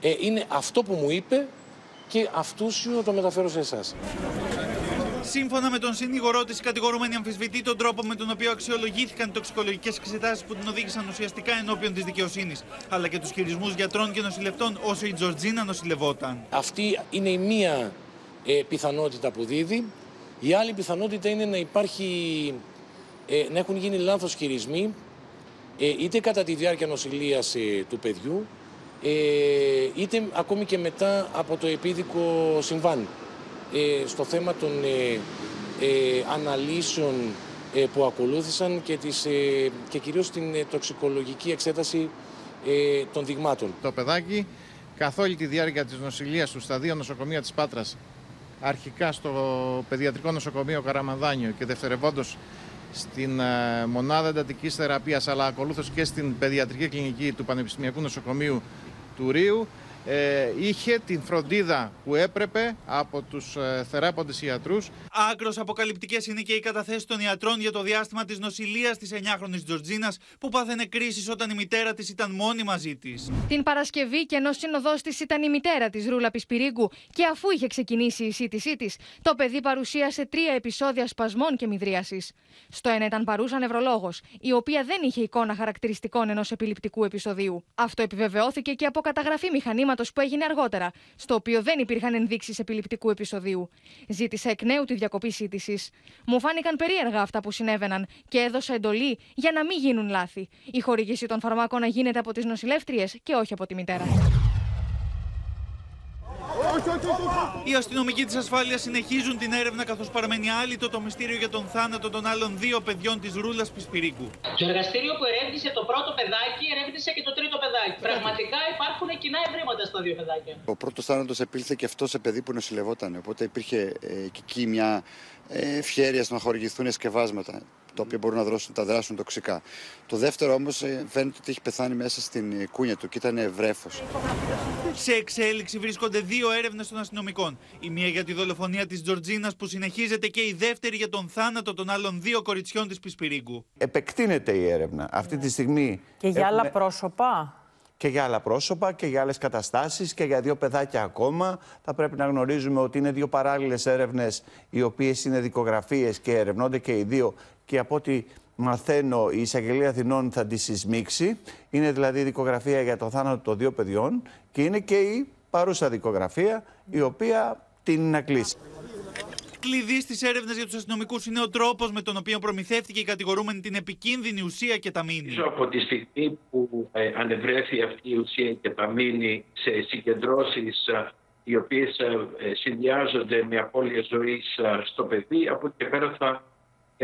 Ε, είναι αυτό που μου είπε και αυτούσιο το μεταφέρω σε εσάς. Σύμφωνα με τον συνήγορό της, η κατηγορούμενη αμφισβητεί τον τρόπο με τον οποίο αξιολογήθηκαν οι τοξικολογικές εξετάσεις που την οδήγησαν ουσιαστικά ενώπιον της δικαιοσύνης, αλλά και τους χειρισμούς γιατρών και νοσηλευτών όσο η Τζορτζίνα νοσηλευόταν. Αυτή είναι η μία ε, πιθανότητα που δίδει. Η άλλη πιθανότητα είναι να υπάρχει, ε, να έχουν γίνει λάθος χειρισμοί, ε, είτε κατά τη διάρκεια νοσηλείας ε, του παιδιού, ε, είτε ακόμη και μετά από το επίδικο συμβάν. Ε, στο θέμα των ε, ε, αναλύσεων ε, που ακολούθησαν και, τις, ε, και κυρίως την ε, τοξικολογική εξέταση ε, των δειγμάτων. Το παιδάκι καθ' όλη τη διάρκεια της νοσηλείας του στα δύο νοσοκομεία της Πάτρας, αρχικά στο Παιδιατρικό Νοσοκομείο Καραμανδάνιο και δευτερευόντως στην ε, μονάδα εντατικής θεραπείας αλλά ακολούθως και στην παιδιατρική κλινική του Πανεπιστημιακού Νοσοκομείου του Ρίου ε, είχε την φροντίδα που έπρεπε από τους ε, θεράποντες ιατρούς. Άκρος αποκαλυπτικές είναι και οι καταθέσεις των ιατρών για το διάστημα της νοσηλείας της 9χρονης Τζορτζίνας που πάθαινε κρίση όταν η μητέρα της ήταν μόνη μαζί της. Την Παρασκευή και ενώ σύνοδός της ήταν η μητέρα της Ρούλα Πισπυρίγκου και αφού είχε ξεκινήσει η σύντησή της, το παιδί παρουσίασε τρία επεισόδια σπασμών και μηδρίασης. Στο ένα ήταν παρούσα νευρολόγος, η οποία δεν είχε εικόνα χαρακτηριστικών ενός επιληπτικού επεισοδίου. Αυτό επιβεβαιώθηκε και από καταγραφή μηχανήματος που έγινε αργότερα, στο οποίο δεν υπήρχαν ενδείξεις επιληπτικού επεισοδίου. Ζήτησε εκ νέου τη διακοπή σύντησης. Μου φάνηκαν περίεργα αυτά που συνέβαιναν και έδωσα εντολή για να μην γίνουν λάθη. Η χορήγηση των φαρμάκων να γίνεται από τις νοσηλεύτριες και όχι από τη μητέρα. Οι αστυνομικοί της ασφάλειας συνεχίζουν την έρευνα καθώς παραμένει άλυτο το μυστήριο για τον θάνατο των άλλων δύο παιδιών της Ρούλας Πισπυρίκου. Το εργαστήριο που ερεύνησε το πρώτο παιδάκι ερεύνησε και το τρίτο παιδάκι. Πραγματικά υπάρχουν κοινά ευρήματα στα δύο παιδάκια. Ο πρώτος θάνατος επήλθε και αυτό σε παιδί που νοσηλευόταν. Οπότε υπήρχε ε, και εκεί μια ε, ευχέρεια στο να χορηγηθούν εσκευάσματα τα οποία μπορούν να δρώσουν, τα δράσουν τοξικά. Το δεύτερο όμως ε, φαίνεται ότι έχει πεθάνει μέσα στην κούνια του και ήταν βρέφο. Σε εξέλιξη βρίσκονται δύο έρευνες των αστυνομικών. Η μία για τη δολοφονία της Τζορτζίνας που συνεχίζεται και η δεύτερη για τον θάνατο των άλλων δύο κοριτσιών της Πισπυρίγκου. Επεκτείνεται η έρευνα. Αυτή τη στιγμή. Και για άλλα πρόσωπα; Και για άλλα πρόσωπα και για άλλες καταστάσεις και για δύο παιδάκια ακόμα. Θα πρέπει να γνωρίζουμε ότι είναι δύο παράλληλες έρευνες οι οποίες είναι δικογραφίες και ερευνώνται και οι δύο και από ό,τι μαθαίνω η εισαγγελία Αθηνών θα τη συσμίξει. Είναι δηλαδή η δικογραφία για το θάνατο των δύο παιδιών και είναι και η παρούσα δικογραφία η οποία την να κλείσει. Κλειδί στις έρευνες για τους αστυνομικούς είναι ο τρόπος με τον οποίο προμηθεύτηκε η κατηγορούμενη την επικίνδυνη ουσία και τα μήνυ. Από τη στιγμή που ε, ανεβρέθη αυτή η ουσία και τα μήνυ σε συγκεντρώσεις ε, οι οποίες ε, συνδυάζονται με απώλεια ζωής στο παιδί, από εκεί και πέρα θα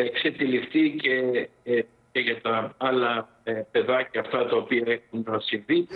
εξετυλιχθεί και, και για τα άλλα παιδάκια αυτά τα οποία έχουν συμβεί.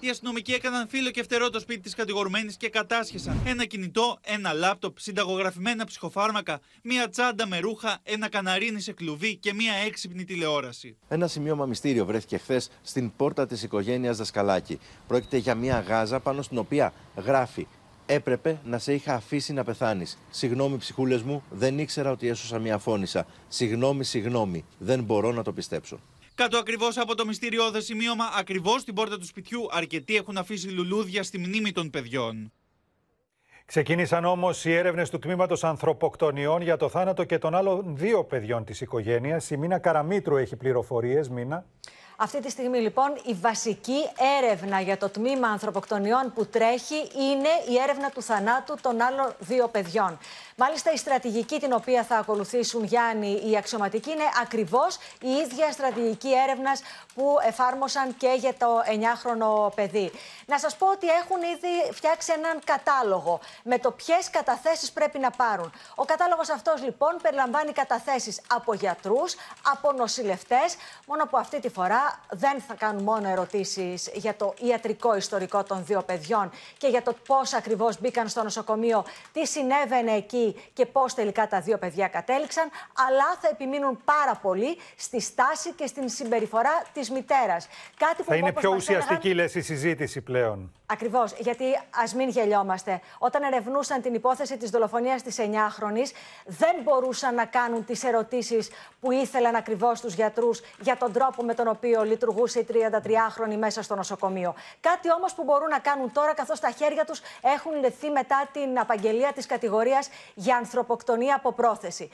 Οι αστυνομικοί έκαναν φίλο και φτερό το σπίτι της κατηγορουμένης και κατάσχεσαν ένα κινητό, ένα λάπτοπ, συνταγογραφημένα ψυχοφάρμακα, μία τσάντα με ρούχα, ένα καναρίνι σε κλουβί και μία έξυπνη τηλεόραση. Ένα σημείωμα μυστήριο βρέθηκε χθες στην πόρτα της οικογένειας Δασκαλάκη. Πρόκειται για μία γάζα πάνω στην οποία γράφει Έπρεπε να σε είχα αφήσει να πεθάνεις. Συγγνώμη, ψυχούλες μου, δεν ήξερα ότι έσωσα μια φώνησα. Συγγνώμη, συγγνώμη, δεν μπορώ να το πιστέψω. Κάτω ακριβώς από το μυστηριώδες σημείωμα, ακριβώς στην πόρτα του σπιτιού, αρκετοί έχουν αφήσει λουλούδια στη μνήμη των παιδιών. Ξεκίνησαν όμως οι έρευνες του τμήματος ανθρωποκτονιών για το θάνατο και των άλλων δύο παιδιών της οικογένειας. Η Μίνα Καραμίτρου έχει πληροφορίες. Μίνα. Αυτή τη στιγμή λοιπόν η βασική έρευνα για το τμήμα ανθρωποκτονιών που τρέχει είναι η έρευνα του θανάτου των άλλων δύο παιδιών. Μάλιστα η στρατηγική την οποία θα ακολουθήσουν Γιάννη οι αξιωματικοί είναι ακριβώς η ίδια στρατηγική έρευνας που εφάρμοσαν και για το 9χρονο παιδί. Να σας πω ότι έχουν ήδη φτιάξει έναν κατάλογο με το ποιες καταθέσεις πρέπει να πάρουν. Ο κατάλογος αυτός λοιπόν περιλαμβάνει καταθέσεις από γιατρούς, από νοσηλευτές, μόνο που αυτή τη φορά δεν θα κάνουν μόνο ερωτήσεις για το ιατρικό ιστορικό των δύο παιδιών και για το πώς ακριβώς μπήκαν στο νοσοκομείο, τι συνέβαινε εκεί και πώς τελικά τα δύο παιδιά κατέληξαν, αλλά θα επιμείνουν πάρα πολύ στη στάση και στην συμπεριφορά της μητέρας. Κάτι που θα είναι πιο ουσιαστική, λες, η συζήτηση πλέον. Ακριβώς. Γιατί ας μην γελιόμαστε. Όταν ερευνούσαν την υπόθεση της δολοφονίας της 9χρονη, δεν μπορούσαν να κάνουν τις ερωτήσεις που ήθελαν ακριβώς τους γιατρούς για τον τρόπο με τον οποίο λειτουργούσε η 33χρονη μέσα στο νοσοκομείο. Κάτι όμως που μπορούν να κάνουν τώρα, καθώς τα χέρια τους έχουν λεθεί μετά την απαγγελία της κατηγορίας για ανθρωποκτονία από πρόθεση.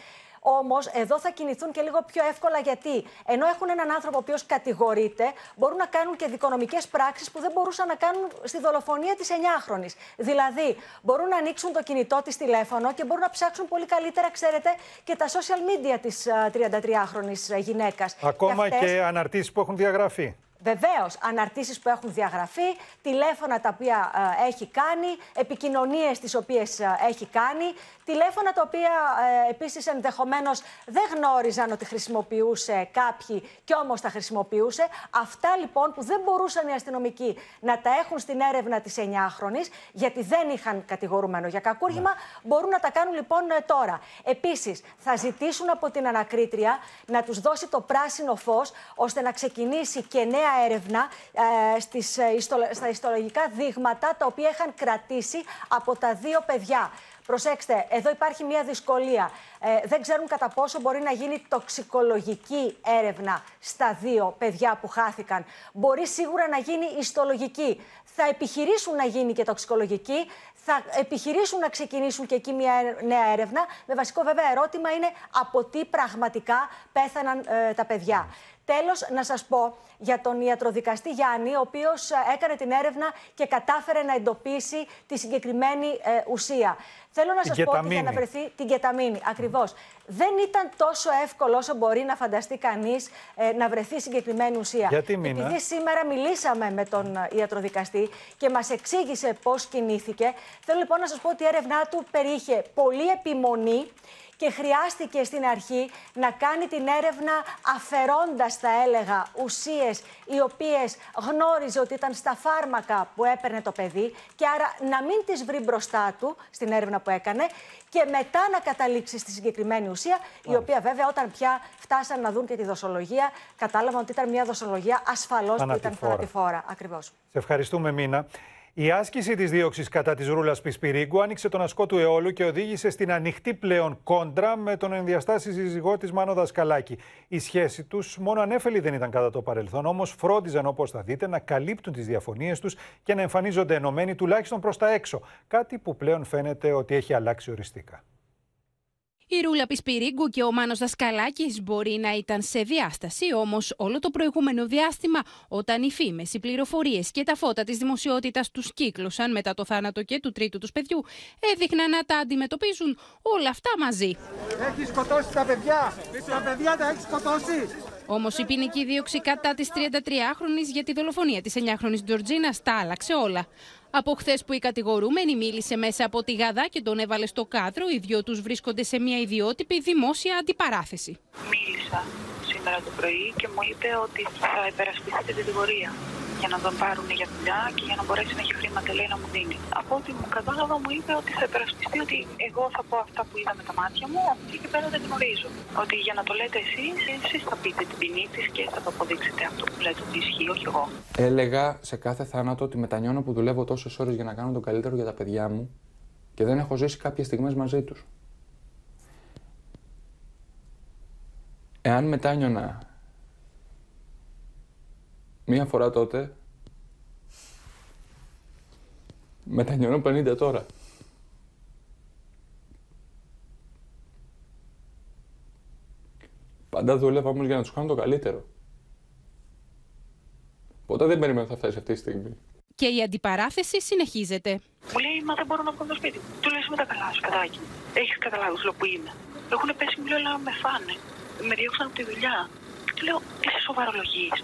Όμως, εδώ θα κινηθούν και λίγο πιο εύκολα γιατί ενώ έχουν έναν άνθρωπο ο οποίος κατηγορείται, μπορούν να κάνουν και δικονομικές πράξεις που δεν μπορούσαν να κάνουν στη δολοφονία της 9χρονη. Δηλαδή, μπορούν να ανοίξουν το κινητό της τηλέφωνο και μπορούν να ψάξουν πολύ καλύτερα, ξέρετε, και τα social media της 33χρονη γυναίκας. Ακόμα και, αυτές... και αναρτήσεις που έχουν διαγραφεί. Βεβαίως, αναρτήσεις που έχουν διαγραφεί, τηλέφωνα τα οποία ε, έχει κάνει, επικοινωνίες τις οποίες ε, έχει κάνει, τηλέφωνα τα οποία ε, επίσης ενδεχομένως δεν γνώριζαν ότι χρησιμοποιούσε κάποιοι και όμως τα χρησιμοποιούσε. Αυτά λοιπόν που δεν μπορούσαν οι αστυνομικοί να τα έχουν στην έρευνα της 9χρονη, γιατί δεν είχαν κατηγορούμενο για κακούργημα, ναι. μπορούν να τα κάνουν λοιπόν ε, τώρα. Επίσης, θα ζητήσουν από την ανακρίτρια να τους δώσει το πράσινο φως ώστε να ξεκινήσει και νέα έρευνα ε, στις, ε, στα ιστολογικά δείγματα τα οποία είχαν κρατήσει από τα δύο παιδιά. Προσέξτε, εδώ υπάρχει μια δυσκολία. Ε, δεν ξέρουν κατά πόσο μπορεί να γίνει τοξικολογική έρευνα στα δύο παιδιά που χάθηκαν. Μπορεί σίγουρα να γίνει ιστολογική. Θα επιχειρήσουν να γίνει και τοξικολογική. Θα επιχειρήσουν να ξεκινήσουν και εκεί μια νέα έρευνα. Με βασικό βέβαια ερώτημα είναι από τι πραγματικά πέθαναν ε, τα παιδιά. Τέλος, να σας πω για τον ιατροδικαστή Γιάννη, ο οποίος ε, έκανε την έρευνα και κατάφερε να εντοπίσει τη συγκεκριμένη ε, ουσία. Θέλω να σας πω ότι για να βρεθεί την κεταμίνη, ακριβώς. Δεν ήταν τόσο εύκολο όσο μπορεί να φανταστεί κανείς ε, να βρεθεί συγκεκριμένη ουσία. Γιατί μήνα; Επειδή σήμερα μιλήσαμε με τον ιατροδικαστή και μας εξήγησε πώς κινήθηκε, θέλω λοιπόν να σας πω ότι η έρευνά του περιείχε πολύ επιμονή και χρειάστηκε στην αρχή να κάνει την έρευνα αφαιρώντας, θα έλεγα, ουσίες οι οποίες γνώριζε ότι ήταν στα φάρμακα που έπαιρνε το παιδί και άρα να μην τις βρει μπροστά του στην έρευνα που έκανε και μετά να καταλήξει στη συγκεκριμένη ουσία, η οποία βέβαια όταν πια φτάσαν να δουν και τη δοσολογία, κατάλαβαν ότι ήταν μια δοσολογία ασφαλώς που ήταν θανατηφόρα. Ακριβώς. Σε ευχαριστούμε Μίνα. Η άσκηση της δίωξης κατά της Ρούλας Πισπυρίγκου άνοιξε τον ασκό του αιώλου και οδήγησε στην ανοιχτή πλέον κόντρα με τον ενδιαστάσει σύζυγό της Μάνο Δασκαλάκη. Η σχέση τους μόνο ανέφελη δεν ήταν κατά το παρελθόν, όμως φρόντιζαν όπως θα δείτε να καλύπτουν τις διαφωνίες τους και να εμφανίζονται ενωμένοι τουλάχιστον προς τα έξω. Κάτι που πλέον φαίνεται ότι έχει αλλάξει οριστικά. Η Ρούλα Πισπυρίγκου και ο Μάνος Δασκαλάκης μπορεί να ήταν σε διάσταση, όμως όλο το προηγούμενο διάστημα, όταν οι φήμες, οι πληροφορίες και τα φώτα της δημοσιότητας τους κύκλωσαν μετά το θάνατο και του τρίτου τους παιδιού, έδειχναν να τα αντιμετωπίζουν όλα αυτά μαζί. Έχεις σκοτώσει τα παιδιά! Τα παιδιά τα έχεις σκοτώσει! Όμως η ποινική δίωξη κατά της 33χρονη για τη δολοφονία της 9χρονη Τζορτζίνας τα άλλαξε όλα. Από χθες που η κατηγορούμενη μίλησε μέσα από τη Γαδά και τον έβαλε στο κάδρο, οι δυο τους βρίσκονται σε μια ιδιότυπη δημόσια αντιπαράθεση. Μίλησα σήμερα το πρωί και μου είπε ότι θα υπερασπιστεί την κατηγορία για να τον πάρουν για δουλειά και για να μπορέσει να έχει χρήματα λέει να μου δίνει. Από ό,τι μου κατάλαβα μου είπε ότι θα υπερασπιστεί ότι εγώ θα πω αυτά που είδα με τα μάτια μου, από εκεί και πέρα δεν γνωρίζω. Ότι για να το λέτε εσείς, εσείς θα πείτε την ποινή της και θα το αποδείξετε αυτό που λέτε ότι ισχύει, όχι εγώ. Έλεγα σε κάθε θάνατο ότι μετανιώνω που δουλεύω τόσες ώρες για να κάνω το καλύτερο για τα παιδιά μου και δεν έχω ζήσει κάποιες στιγμές μαζί τους. Εάν μετάνιωνα Μία φορά τότε. Μετανιώνω 50 τώρα. Πάντα δούλευα όμως για να τους κάνω το καλύτερο. Ποτέ δεν περίμενα θα φτάσει αυτή τη στιγμή. Και η αντιπαράθεση συνεχίζεται. Μου λέει, Μα δεν μπορώ να βγω το σπίτι μου. Του λε με τα καλά σου, παιδάκι. Έχεις καταλάβει που είμαι. Έχουν πέσει μου, λέω, με φάνε. Με διώξαν από τη δουλειά. Του λέω, Είσαι σοβαρολογής.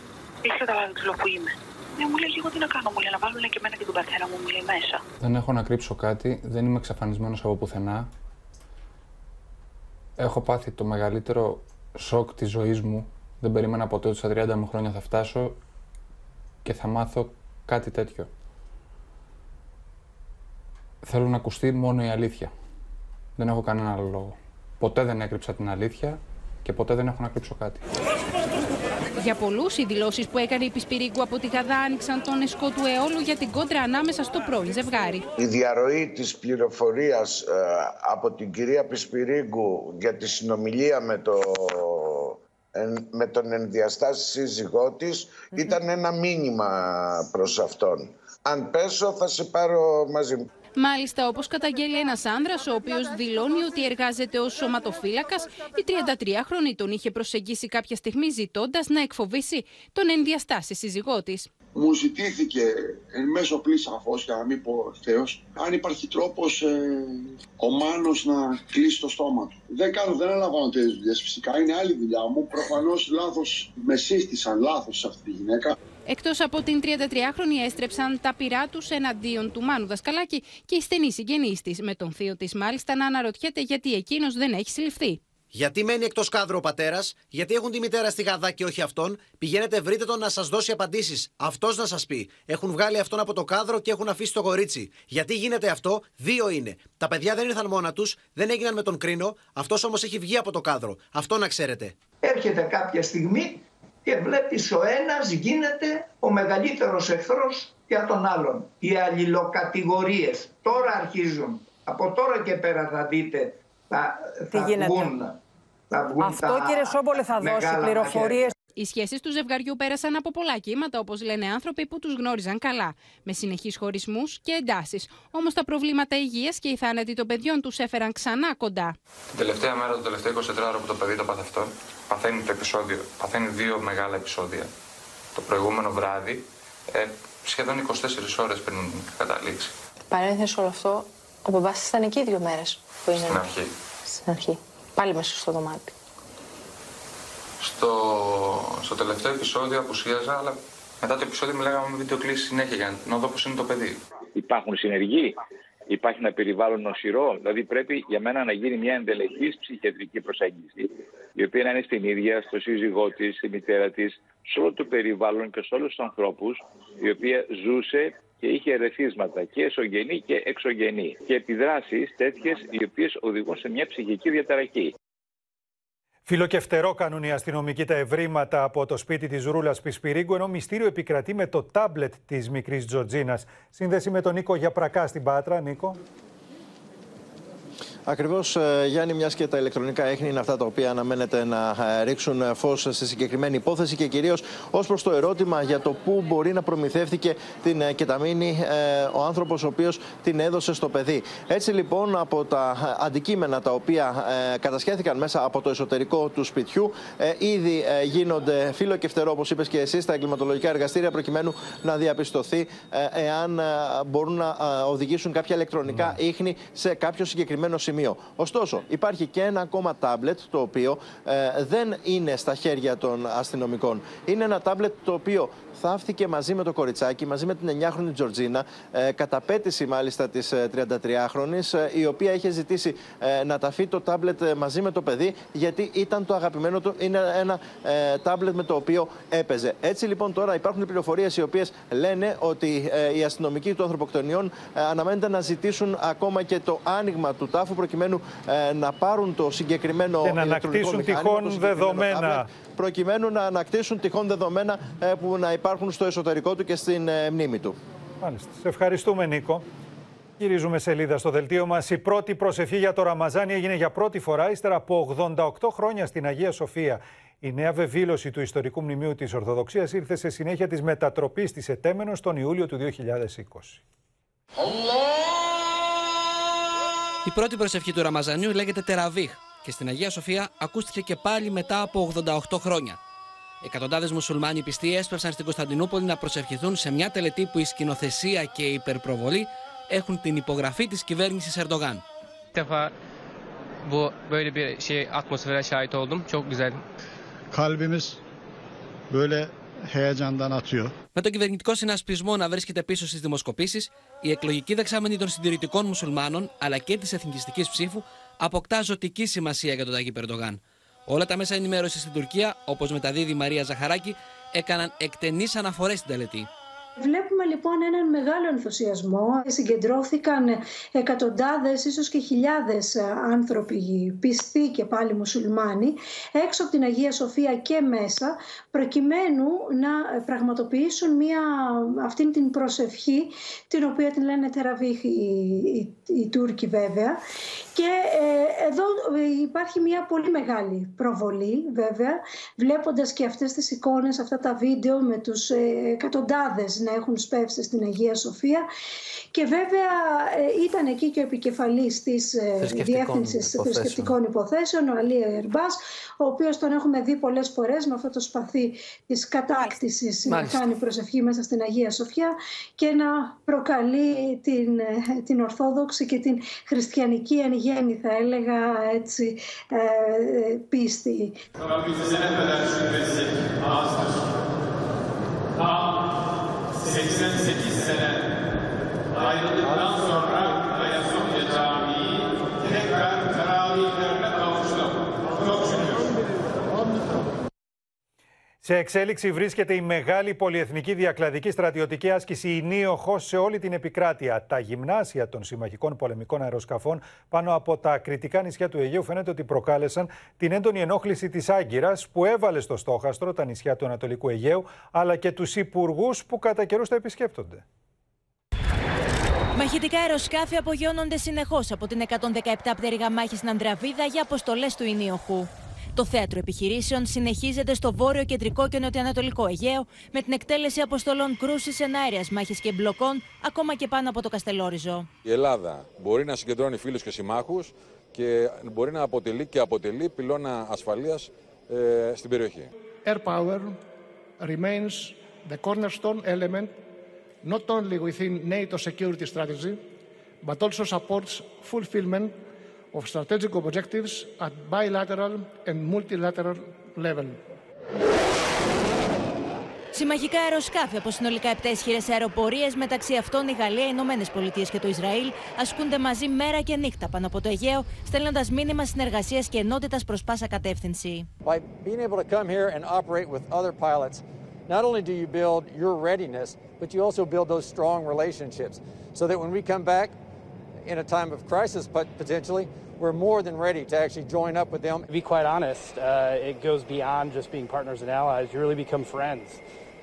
Έχεις καταλάβει το που είμαι. Ναι, μου λέει, εγώ τι να κάνω, μου λέει, να βάλουν και εμένα και τον πατέρα μου, μου λέει μέσα. Δεν έχω να κρύψω κάτι, δεν είμαι εξαφανισμένος από πουθενά. Έχω πάθει το μεγαλύτερο σοκ της ζωής μου. Δεν περίμενα ποτέ ότι στα 30 μου χρόνια θα φτάσω και θα μάθω κάτι τέτοιο. Θέλω να ακουστεί μόνο η αλήθεια. Δεν έχω κανένα άλλο λόγο. Ποτέ δεν έκρυψα την αλήθεια και ποτέ δεν έχω να κρύψω κάτι. Για πολλούς, οι δηλώσεις που έκανε η Πισπυρίγκου από τη Γαδά άνοιξαν τον εσκό του αιώλου για την κόντρα ανάμεσα στο πρώην ζευγάρι. Η διαρροή της πληροφορίας ε, από την κυρία Πισπυρίγκου για τη συνομιλία με, το, με τον ενδιαστάση σύζυγό της ήταν ένα μήνυμα προς αυτόν. Αν πέσω θα σε πάρω μαζί μου. Μάλιστα, όπως καταγγέλει ένας άνδρας, ο οποίος δηλώνει ότι εργάζεται ως σωματοφύλακας, η 33χρονη τον είχε προσεγγίσει κάποια στιγμή ζητώντας να εκφοβήσει τον ενδιαστάσει σύζυγό της. Μου ζητήθηκε εν μέσω πλής σαφώ, για να μην πω ευθέω, αν υπάρχει τρόπος ε, ο Μάνος να κλείσει το στόμα του. Δεν κάνω, δεν αναλαμβάνω τέτοιες δουλειές. Φυσικά είναι άλλη δουλειά μου. Προφανώς λάθος με σύστησαν λάθος σε αυτή τη γυναίκα. Εκτός από την 33χρονη, έστρεψαν τα πειρά τους εναντίον του Μάνου Δασκαλάκη και η στενή συγγενή της, με τον θείο της μάλιστα να αναρωτιέται γιατί εκείνος δεν έχει συλληφθεί. Γιατί μένει εκτός κάδρου ο πατέρας, γιατί έχουν τη μητέρα στη γαδά και όχι αυτόν. Πηγαίνετε, βρείτε τον να σας δώσει απαντήσεις. Αυτός να σας πει. Έχουν βγάλει αυτόν από το κάδρο και έχουν αφήσει το κορίτσι. Γιατί γίνεται αυτό, δύο είναι. Τα παιδιά δεν ήρθαν μόνα τους, δεν έγιναν με τον κρίνο. Αυτός όμως έχει βγει από το κάδρο. Αυτό να ξέρετε. Έρχεται κάποια στιγμή και βλέπεις ο ένας γίνεται ο μεγαλύτερος εχθρός για τον άλλον. Οι αλληλοκατηγορίες τώρα αρχίζουν. Από τώρα και πέρα θα δείτε θα, Τι θα γίνεται; βγουν, θα βγουν Αυτό τα κύριε Σόμπολε θα δώσει μεγάλα πληροφορίες. Οι σχέσεις του ζευγαριού πέρασαν από πολλά κύματα, όπως λένε άνθρωποι που τους γνώριζαν καλά, με συνεχείς χωρισμούς και εντάσεις. Όμως τα προβλήματα υγείας και οι θάνατοι των παιδιών τους έφεραν ξανά κοντά. Την τελευταία μέρα, το τελευταίο 24ωρο που το παιδί το πάθει αυτό, παθαίνει το επεισόδιο, παθαίνει δύο μεγάλα επεισόδια. Το προηγούμενο βράδυ, ε, σχεδόν 24 ώρες πριν καταλήξει. Παρένθεση όλο αυτό, ο μπαμπάς ήταν εκεί δύο μέρες που είναι Στην αρχή. στην αρχή. Πάλι μέσα στο δωμάτιο. Στο, στο τελευταίο επεισόδιο απουσίαζα, αλλά μετά το επεισόδιο μιλάγαμε με βιντεοκλήση συνέχεια για να δω πώς είναι το παιδί. Υπάρχουν συνεργοί, υπάρχει ένα περιβάλλον νοσηρό. Δηλαδή πρέπει για μένα να γίνει μια εντελεχής ψυχιατρική προσέγγιση, η οποία να είναι στην ίδια, στο σύζυγό της, στη μητέρα της, σε όλο το περιβάλλον και σε όλους τους ανθρώπους, η οποία ζούσε και είχε ερεθίσματα και εσωγενή και εξωγενή. Και επιδράσεις τέτοιες οι οποίες οδηγούν σε μια ψυχική διαταραχή. Φιλοκευτερό κάνουν οι αστυνομικοί τα ευρήματα από το σπίτι της Ρούλας Πισπυρίγκου, ενώ μυστήριο επικρατεί με το τάμπλετ της μικρής Τζορτζίνας. Σύνδεση με τον Νίκο Γιαπρακά στην Πάτρα. Νίκο. Ακριβώς, Γιάννη, μιας και τα ηλεκτρονικά έχνη είναι αυτά τα οποία αναμένεται να ε, ρίξουν φως στη συγκεκριμένη υπόθεση και κυρίως ως προς το ερώτημα για το πού μπορεί να προμηθεύτηκε την ε, κεταμίνη ε, ο άνθρωπος ο οποίος την έδωσε στο παιδί. Έτσι λοιπόν, από τα αντικείμενα τα οποία κατασχέθηκαν μέσα από το εσωτερικό του σπιτιού, ήδη γίνονται φύλλο και φτερό, όπως είπες και εσύ, στα εγκληματολογικά εργαστήρια, προκειμένου να διαπιστωθεί εάν μπορούν να οδηγήσουν κάποια ηλεκτρονικά ίχνη σε κάποιο συγκεκριμένο σημείο. Ωστόσο, υπάρχει και ένα ακόμα τάμπλετ το οποίο ε, δεν είναι στα χέρια των αστυνομικών. Είναι ένα τάμπλετ το οποίο θαύτηκε μαζί με το κοριτσάκι, μαζί με την 9χρονη Τζορτζίνα, ε, καταπέτηση μάλιστα της 33χρονη, η οποία είχε ζητήσει ε, να ταφεί το τάμπλετ ε, μαζί με το παιδί, γιατί ήταν το αγαπημένο του, είναι ένα ε, τάμπλετ με το οποίο έπαιζε. Έτσι λοιπόν τώρα υπάρχουν πληροφορίες οι οποίες λένε ότι ε, οι αστυνομικοί των ανθρωποκτονιών ε, αναμένεται να ζητήσουν ακόμα και το άνοιγμα του τάφου προκειμένου ε, να πάρουν το συγκεκριμένο Και να ηλεκτρονικό ανακτήσουν μηχάνημα, τυχόν το συγκεκριμένο δεδομένα. τάμπλετ, προκειμένου να ανακτήσουν τυχόν δεδομένα ε, που να υπάρχουν στο εσωτερικό του και στην ε, μνήμη του. Μάλιστα. Σε ευχαριστούμε, Νίκο. Γυρίζουμε σελίδα στο δελτίο μας. Η πρώτη προσευχή για το Ραμαζάνι έγινε για πρώτη φορά ύστερα από 88 χρόνια στην Αγία Σοφία. Η νέα βεβήλωση του ιστορικού μνημείου της Ορθοδοξίας ήρθε σε συνέχεια της μετατροπής της Ετέμενος τον Ιούλιο του 2020. Η πρώτη προσευχή του Ραμαζανίου λέγεται Τεραβίχ και στην Αγία Σοφία ακούστηκε και πάλι μετά από 88 χρόνια. Εκατοντάδες μουσουλμάνοι πιστοί έσπευσαν στην Κωνσταντινούπολη να προσευχηθούν σε μια τελετή που η σκηνοθεσία και η υπερπροβολή έχουν την υπογραφή της κυβέρνησης Ερντογάν. İlk defa bu böyle bir şey atmosfere şahit oldum. Çok güzel. Kalbimiz böyle heyecandan atıyor. Με τον κυβερνητικό συνασπισμό να βρίσκεται πίσω στις δημοσκοπήσεις, η εκλογική δεξαμενή των συντηρητικών μουσουλμάνων αλλά και της εθνικιστικής ψήφου αποκτά ζωτική σημασία για τον Τάκη Περντογάν. Όλα τα μέσα ενημέρωσης στην Τουρκία, όπως μεταδίδει η Μαρία Ζαχαράκη, έκαναν εκτενείς αναφορές στην τελετή. Βλέπουμε λοιπόν έναν μεγάλο ενθουσιασμό. Συγκεντρώθηκαν εκατοντάδες, ίσως και χιλιάδες άνθρωποι πιστοί και πάλι μουσουλμάνοι έξω από την Αγία Σοφία και μέσα προκειμένου να πραγματοποιήσουν μια, αυτήν την προσευχή την οποία την λένε τεραβίχ οι, οι, οι Τούρκοι βέβαια και ε, εδώ υπάρχει μια πολύ μεγάλη προβολή βέβαια βλέποντας και αυτές τις εικόνες, αυτά τα βίντεο με τους ε, εκατοντάδες να έχουν σπεύσει στην Αγία Σοφία. Και βέβαια ε, ήταν εκεί και ο επικεφαλής της ε, Διεύθυνσης Θρησκευτικών Υποθέσεων, ο Αλή Ερμπάς, ο οποίος τον έχουμε δει πολλές φορές με αυτό το σπαθί της κατάκτησης. Να Μάλιστα. κάνει προσευχή μέσα στην Αγία Σοφιά και να προκαλεί την, ε, την Ορθόδοξη και την χριστιανική εν γέννη θα έλεγα έτσι ε, πίστη. 88 sene. Ayrıldıktan sonra Σε εξέλιξη βρίσκεται η μεγάλη πολυεθνική διακλαδική στρατιωτική άσκηση Ινίοχο σε όλη την επικράτεια. Τα γυμνάσια των συμμαχικών πολεμικών αεροσκαφών πάνω από τα κριτικά νησιά του Αιγαίου φαίνεται ότι προκάλεσαν την έντονη ενόχληση της Άγκυρας που έβαλε στο στόχαστρο τα νησιά του Ανατολικού Αιγαίου αλλά και τους υπουργούς που κατά καιρούς τα επισκέπτονται. Μαχητικά αεροσκάφη απογειώνονται συνεχώς από την 117 πτέρυγα μάχης στην Ανδραβίδα για αποστολές του Ινίοχου. Το θέατρο επιχειρήσεων συνεχίζεται στο βόρειο, κεντρικό και νοτιοανατολικό Αιγαίο με την εκτέλεση αποστολών κρούσης εναέρεια μάχης και μπλοκών ακόμα και πάνω από το Καστελόριζο. Η Ελλάδα μπορεί να συγκεντρώνει φίλους και συμμάχους και μπορεί να αποτελεί και αποτελεί πυλώνα ασφαλείας ε, στην περιοχή. Air power remains the cornerstone element not only within NATO security strategy but also supports fulfillment of strategic objectives at bilateral and multilateral level. Συμμαχικά αεροσκάφη από συνολικά 7 ισχυρέ αεροπορίε, μεταξύ αυτών η Γαλλία, οι Ηνωμένε Πολιτείε και το Ισραήλ, ασκούνται μαζί μέρα και νύχτα πάνω από το Αιγαίο, στέλνοντα μήνυμα συνεργασία και ενότητα προ πάσα κατεύθυνση. By being able to come here and operate with other pilots, not only do you build your readiness, but you also build those strong relationships so that when we come back, in a time of crisis, but potentially, we're more than ready to actually join up with them. To be quite honest, uh, it goes beyond just being partners and allies. You really become friends.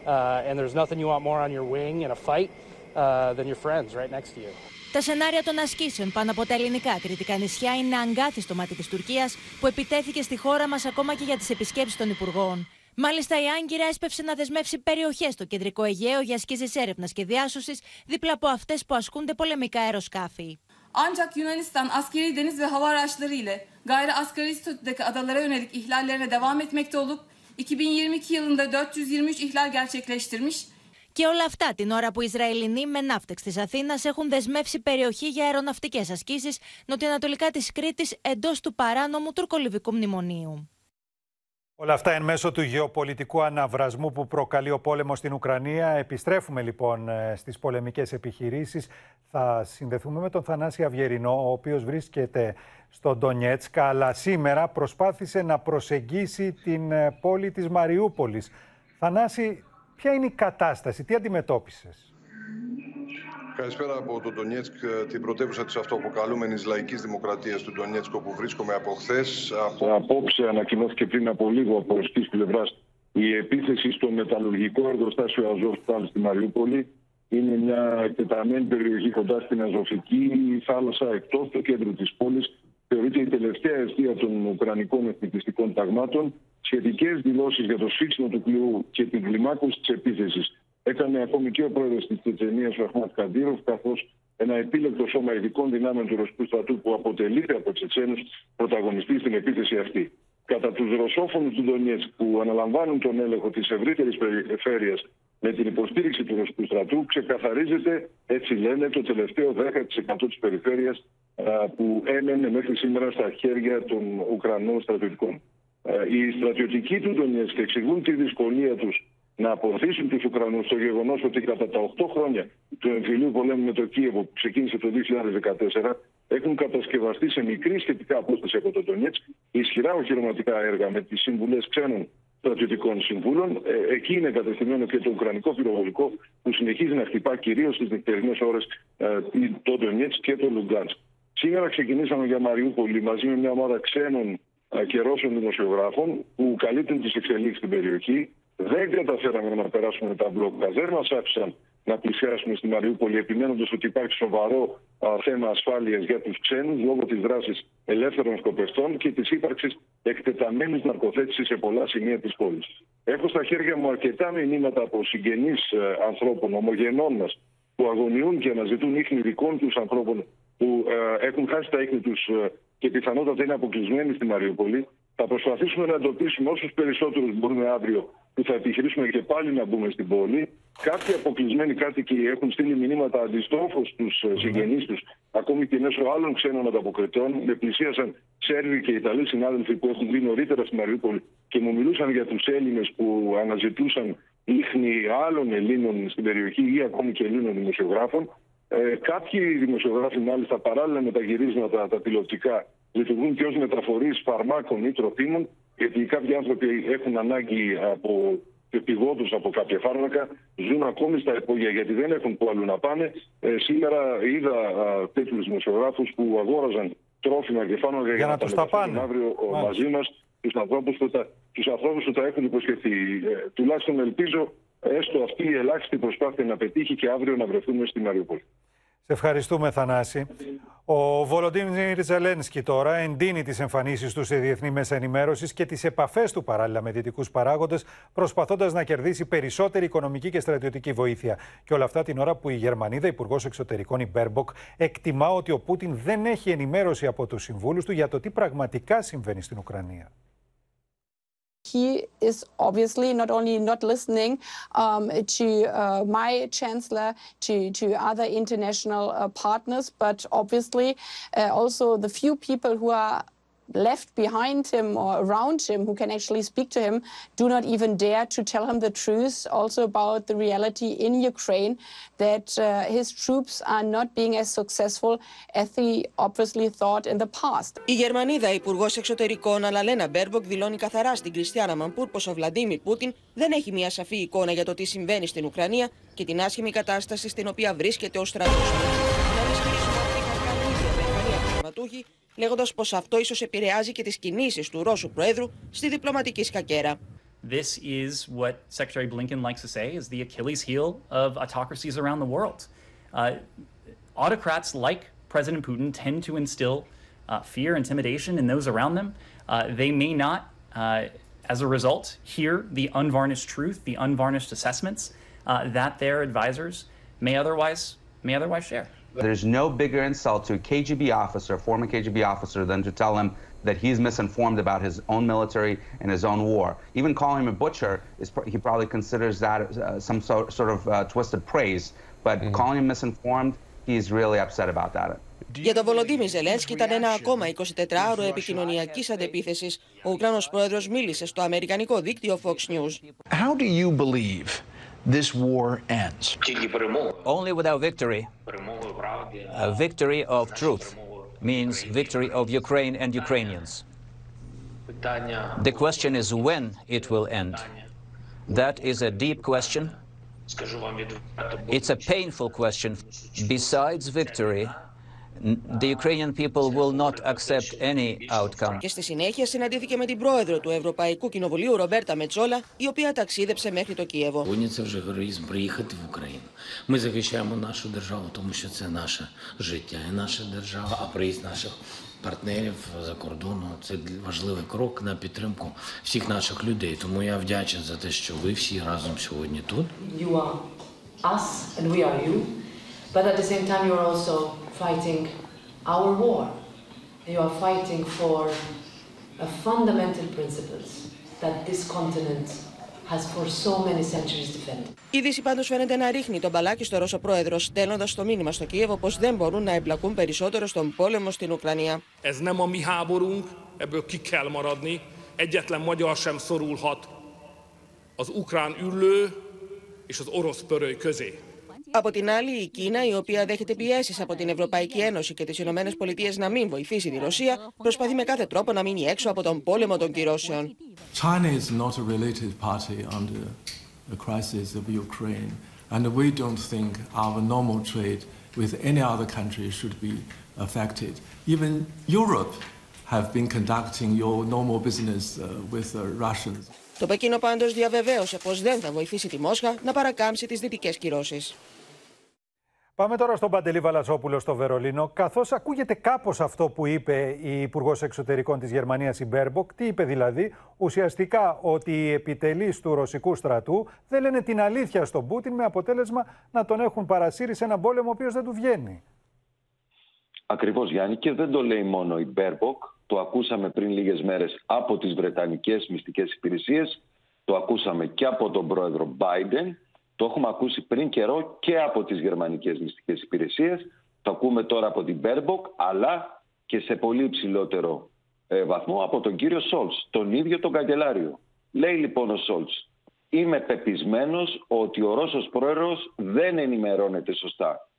Uh, and there's nothing you want more on your wing in a fight uh, than your friends right next to you. Τα σενάρια των ασκήσεων πάνω από τα ελληνικά κριτικά νησιά είναι αγκάθιστο μάτι τη Τουρκία που επιτέθηκε στη χώρα μα ακόμα και για τι επισκέψει των Υπουργών. Μάλιστα, η Άγκυρα έσπευσε να δεσμεύσει περιοχές στο κεντρικό Αιγαίο για ασκήσεις έρευνας και διάσωσης δίπλα από αυτές που ασκούνται πολεμικά αεροσκάφη. Ancak Yunanistan askeri deniz ve hava araçları ile gayri asgari statüdeki adalara yönelik ihlallerine devam etmekte olup 2022 yılında 423 ihlal gerçekleştirmiş. Και όλα αυτά την ώρα που οι Ισραηλινοί με ναύτεξ της Αθήνας έχουν δεσμεύσει περιοχή για αεροναυτικές ασκήσεις νοτιοανατολικά της Κρήτης εντός του παράνομου τουρκολιβικού μνημονίου. Όλα αυτά εν μέσω του γεωπολιτικού αναβρασμού που προκαλεί ο πόλεμο στην Ουκρανία. Επιστρέφουμε λοιπόν στις πολεμικές επιχειρήσεις. Θα συνδεθούμε με τον Θανάση Αυγερινό, ο οποίος βρίσκεται στο Ντονιέτσκ, αλλά σήμερα προσπάθησε να προσεγγίσει την πόλη της Μαριούπολης. Θανάση, ποια είναι η κατάσταση, τι αντιμετώπισες; Καλησπέρα από το Ντονιέτσκ, την πρωτεύουσα της αυτοαποκαλούμενης λαϊκής δημοκρατίας του Ντονιέτσκ, όπου βρίσκομαι από χθες. Από... Απόψε ανακοινώθηκε πριν από λίγο από ρωσική πλευράς η επίθεση στο μεταλλουργικό εργοστάσιο Αζόφταλ στη Μαριούπολη. Είναι μια εκτεταμένη περιοχή κοντά στην Αζωφική θάλασσα, εκτός το κέντρο της πόλης. Θεωρείται η τελευταία αιστεία των Ουκρανικών εθνικιστικών ταγμάτων. Σχετικές δηλώσεις για το σφίξιμο του πλοίου και την κλιμάκωση της επίθεσης έκανε ακόμη και ο πρόεδρος της Τσετσενίας, ο Αχμάτ Καντήροφ, καθώς ένα επίλεκτο σώμα ειδικών δυνάμεων του Ρωσικού στρατού που αποτελείται από Τσετσένους πρωταγωνιστή στην επίθεση αυτή. Κατά τους ρωσόφωνους του Ντονιέτσκ που αναλαμβάνουν τον έλεγχο της ευρύτερης περιφέρειας με την υποστήριξη του Ρωσικού στρατού, ξεκαθαρίζεται, έτσι λένε, το τελευταίο 10% της περιφέρειας που έμενε μέχρι σήμερα στα χέρια των Ουκρανών στρατιωτικών. Οι στρατιωτικοί του Ντονιέτσκ εξηγούν τη δυσκολία τους να αποθήσουν τους Ουκρανούς στο γεγονός ότι κατά τα 8 χρόνια του εμφυλίου πολέμου με το Κίεβο που ξεκίνησε το 2014 έχουν κατασκευαστεί σε μικρή σχετικά απόσταση από το Ντονιέτσκ ισχυρά οχυρωματικά έργα με τις συμβουλές ξένων στρατιωτικών συμβούλων. Ε, εκεί είναι κατευθυνμένο και το Ουκρανικό πυροβολικό που συνεχίζει να χτυπά κυρίως στις νυχτερινές ώρες ε, το Ντονιέτσκ και το Λουγκάνσκ. Σήμερα ξεκινήσαμε για Μαριούπολη μαζί με μια ομάδα ξένων και Ρώσων δημοσιογράφων που καλύπτουν τις εξελίξεις στην περιοχή. Δεν καταφέραμε να περάσουμε τα μπλοκ. Δεν μας άφησαν να πλησιάσουμε στη Μαριούπολη, επιμένοντας ότι υπάρχει σοβαρό α, θέμα ασφάλειας για τους ξένους λόγω της δράσης ελεύθερων σκοπευτών και της ύπαρξης εκτεταμένης ναρκοθέτησης σε πολλά σημεία της πόλης. Έχω στα χέρια μου αρκετά μηνύματα από συγγενείς ε, ανθρώπων, ομογενών μας, που αγωνιούν και αναζητούν ίχνη δικών τους ανθρώπων που ε, έχουν χάσει τα ίχνη τους ε, και πιθανότατα είναι αποκλεισμένοι στη Μαριούπολη. Θα προσπαθήσουμε να εντοπίσουμε όσους περισσότερους μπορούμε αύριο που θα επιχειρήσουμε και πάλι να μπούμε στην πόλη. Κάποιοι αποκλεισμένοι κάτοικοι έχουν στείλει μηνύματα αντιστρόφω στου συγγενείς τους, ακόμη και μέσω άλλων ξένων ανταποκριτών. Με πλησίασαν Σέρβοι και Ιταλοί συνάδελφοι που έχουν μπει νωρίτερα στην Μαριούπολη και μου μιλούσαν για τους Έλληνες που αναζητούσαν ίχνη άλλων Ελλήνων στην περιοχή ή ακόμη και Ελλήνων δημοσιογράφων. Ε, κάποιοι δημοσιογράφοι, μάλιστα, παράλληλα με τα γυρίσματα, τα τηλεοπτικά, λειτουργούν και ως μεταφορείς φαρμάκων ή τροφίμων, γιατί κάποιοι άνθρωποι έχουν ανάγκη από επιγόντω από κάποια φάρμακα ζουν ακόμη στα υπόγεια γιατί δεν έχουν που αλλού να πάνε. Ε, σήμερα είδα τέτοιους δημοσιογράφους που αγόραζαν τρόφιμα και φάρμακα για, να, τους τα πάνε αύριο μαζί μας τους ανθρώπους που, τα, τους ανθρώπους που τα έχουν υποσχεθεί. Ε, τουλάχιστον ελπίζω έστω αυτή η ελάχιστη προσπάθεια να πετύχει και αύριο να βρεθούμε στη Μαριούπολη. Σε ευχαριστούμε, Θανάση. Ο Βολοντίμιρ Ζελένσκι τώρα εντείνει τις εμφανίσεις του σε διεθνή μέσα ενημέρωσης και τις επαφές του παράλληλα με δυτικούς παράγοντες, προσπαθώντας να κερδίσει περισσότερη οικονομική και στρατιωτική βοήθεια. Και όλα αυτά την ώρα που η Γερμανίδα Υπουργός Εξωτερικών, η Μπέρμποκ, εκτιμά ότι ο Πούτιν δεν έχει ενημέρωση από τους συμβούλους του για το τι πραγματικά συμβαίνει στην Ουκρανία. He is obviously not only not listening um, to uh, my chancellor, to, to other international uh, partners, but obviously uh, also the few people who are left behind him or around him who can actually speak to him do not even dare to tell him the truth also about the reality in Ukraine that uh, his troops are not being as successful as he obviously thought in the past. Η Γερμανίδα Υπουργός Εξωτερικών Αναλένα Μπέρμποκ δηλώνει καθαρά στην Κριστιάν Αμανπούρ πως ο Βλαντίμιρ Πούτιν δεν έχει μια σαφή εικόνα για το τι συμβαίνει στην Ουκρανία και την άσχημη κατάσταση στην οποία βρίσκεται ο στρατός. λέγοντα πω αυτό ίσω επηρεάζει και τι κινήσει του Ρώσου Προέδρου στη διπλωματική σκακέρα. This is what Secretary Blinken likes to say is the Achilles heel of autocracies around the world. Uh, autocrats like President Putin tend to instill uh, fear, intimidation in those around them. Uh, they may not, uh, as a result, hear the unvarnished truth, the unvarnished assessments uh, that their advisors may otherwise may otherwise share. There's no bigger insult to a KGB officer, former KGB officer, than to tell him that he's misinformed about his own military and his own war. Even calling him a butcher, is, he probably considers that uh, some so, sort of uh, twisted praise. But mm. calling him misinformed, he's really upset about that. Για τον Βολοντίμι Ζελένσκι ήταν ένα ακόμα 24ωρο επικοινωνιακή αντεπίθεση. Ο Ουκρανό πρόεδρο μίλησε στο αμερικανικό δίκτυο Fox News. How do you believe this war ends? Only without victory. A victory of truth means victory of Ukraine and Ukrainians. The question is when it will end. That is a deep question. It's a painful question. Besides victory, The Ukrainian people will not accept any outcome. Και στη συνέχεια συναντήθηκε με την πρόεδρο του Ευρωπαϊκού Κοινοβουλίου Ρομπέρτα Μετσόλα, η οποία ταξίδεψε μέχρι το Κίεβο. Це вже героїзм приїхати в Україну. Ми захищаємо нашу державу, тому що це наше життя і наша держава, а приїзд наших партнерів за кордону це важливий крок на підтримку всіх наших людей. Тому я вдячний за те, що ви всі разом сьогодні тут. You are us and we are you, but at the same time you are also fighting our war. You are fighting for a fundamental principles that this continent has for so many centuries defended. Η Δύση πάντω φαίνεται να ρίχνει τον μπαλάκι στο Ρώσο πρόεδρο, στέλνοντα το μήνυμα στο Κίεβο πω δεν μπορούν να εμπλακούν περισσότερο στον πόλεμο στην Ουκρανία. Ez nem a mi háborunk, ebből ki kell maradni. Egyetlen magyar sem szorulhat az ukrán ürlő és az orosz pöröly közé. Από την άλλη, η Κίνα, η οποία δέχεται πιέσεις από την Ευρωπαϊκή Ένωση και τις Ηνωμένες Πολιτείες να μην βοηθήσει τη Ρωσία, προσπαθεί με κάθε τρόπο να μείνει έξω από τον πόλεμο των κυρώσεων. China is not a related party under the crisis of Ukraine, and we don't think our normal trade with any other country should be affected. Even Europe have been conducting your normal business uh, with the Russians. Το Πεκίνο πάντως διαβεβαίωσε πως δεν θα βοηθήσει τη Μόσχα να παρακάμψει τις δυτικές κυρώσεις. Πάμε τώρα στον Παντελή Βαλασόπουλο στο Βερολίνο. Καθώς ακούγεται κάπως αυτό που είπε η Υπουργός Εξωτερικών της Γερμανίας, η Μπέρμποκ, τι είπε δηλαδή, ουσιαστικά ότι οι επιτελείς του ρωσικού στρατού δεν λένε την αλήθεια στον Πούτιν, με αποτέλεσμα να τον έχουν παρασύρει σε έναν πόλεμο ο οποίος δεν του βγαίνει. Ακριβώς, Γιάννη, και δεν το λέει μόνο η Μπέρμποκ. Το ακούσαμε πριν λίγες μέρες από τις Βρετανικές μυστικές υπηρεσίες. Το ακούσαμε και από τον πρόεδρο Biden το έχουμε ακούσει πριν καιρό και από τις γερμανικές μυστικές υπηρεσίες. Το ακούμε τώρα από την Μπέρμποκ, αλλά και σε πολύ υψηλότερο ε, βαθμό από τον κύριο Σόλτς, τον ίδιο τον καγκελάριο. Λέει λοιπόν ο Σόλτς, είμαι πεπεισμένος ότι ο Ρώσος πρόεδρος δεν ενημερώνεται σωστά.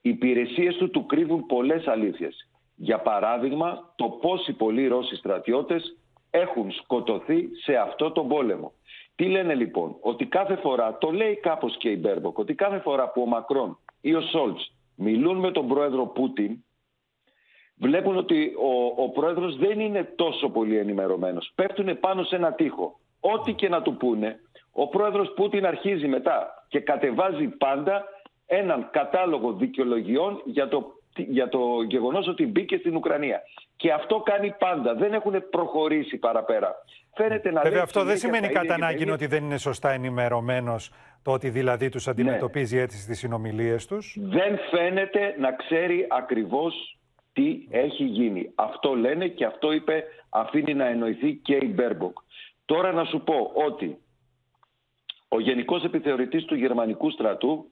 Οι υπηρεσίες του του κρύβουν πολλές αλήθειες. Για παράδειγμα, το πόσοι πολλοί Ρώσοι στρατιώτες έχουν σκοτωθεί σε αυτό τον πόλεμο Τι λένε λοιπόν, ότι κάθε φορά, το λέει κάπως και η Μπέρμποκ, ότι κάθε φορά που ο Μακρόν ή ο Σόλτς μιλούν με τον πρόεδρο Πούτιν, βλέπουν ότι ο, ο πρόεδρος δεν είναι τόσο πολύ ενημερωμένος. Πέφτουν πάνω σε ένα τοίχο. Ό,τι και να του πούνε, ο πρόεδρος Πούτιν αρχίζει μετά και κατεβάζει πάντα έναν κατάλογο δικαιολογιών για το, για το γεγονός ότι μπήκε στην Ουκρανία. Και αυτό κάνει πάντα. Δεν έχουν προχωρήσει παραπέρα. Φαίνεται να Βέβαια, αυτό δεν σημαίνει κατά ανάγκη ότι δεν είναι σωστά ενημερωμένος το ότι δηλαδή τους αντιμετωπίζει ναι. έτσι στις συνομιλίες τους. Δεν φαίνεται να ξέρει ακριβώς τι έχει γίνει. Αυτό λένε και αυτό είπε, αφήνει να εννοηθεί και η Μπέρμποκ. Τώρα να σου πω ότι ο Γενικός Επιθεωρητής του Γερμανικού στρατού,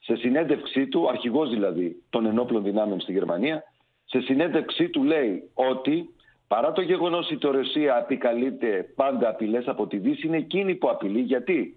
σε συνέντευξή του, αρχηγός δηλαδή των ενόπλων δυνάμεων στη Γερμανία, σε συνέντευξή του λέει ότι παρά το γεγονός ότι η Ρωσία επικαλείται πάντα απειλές από τη Δύση, είναι εκείνη που απειλεί. Γιατί;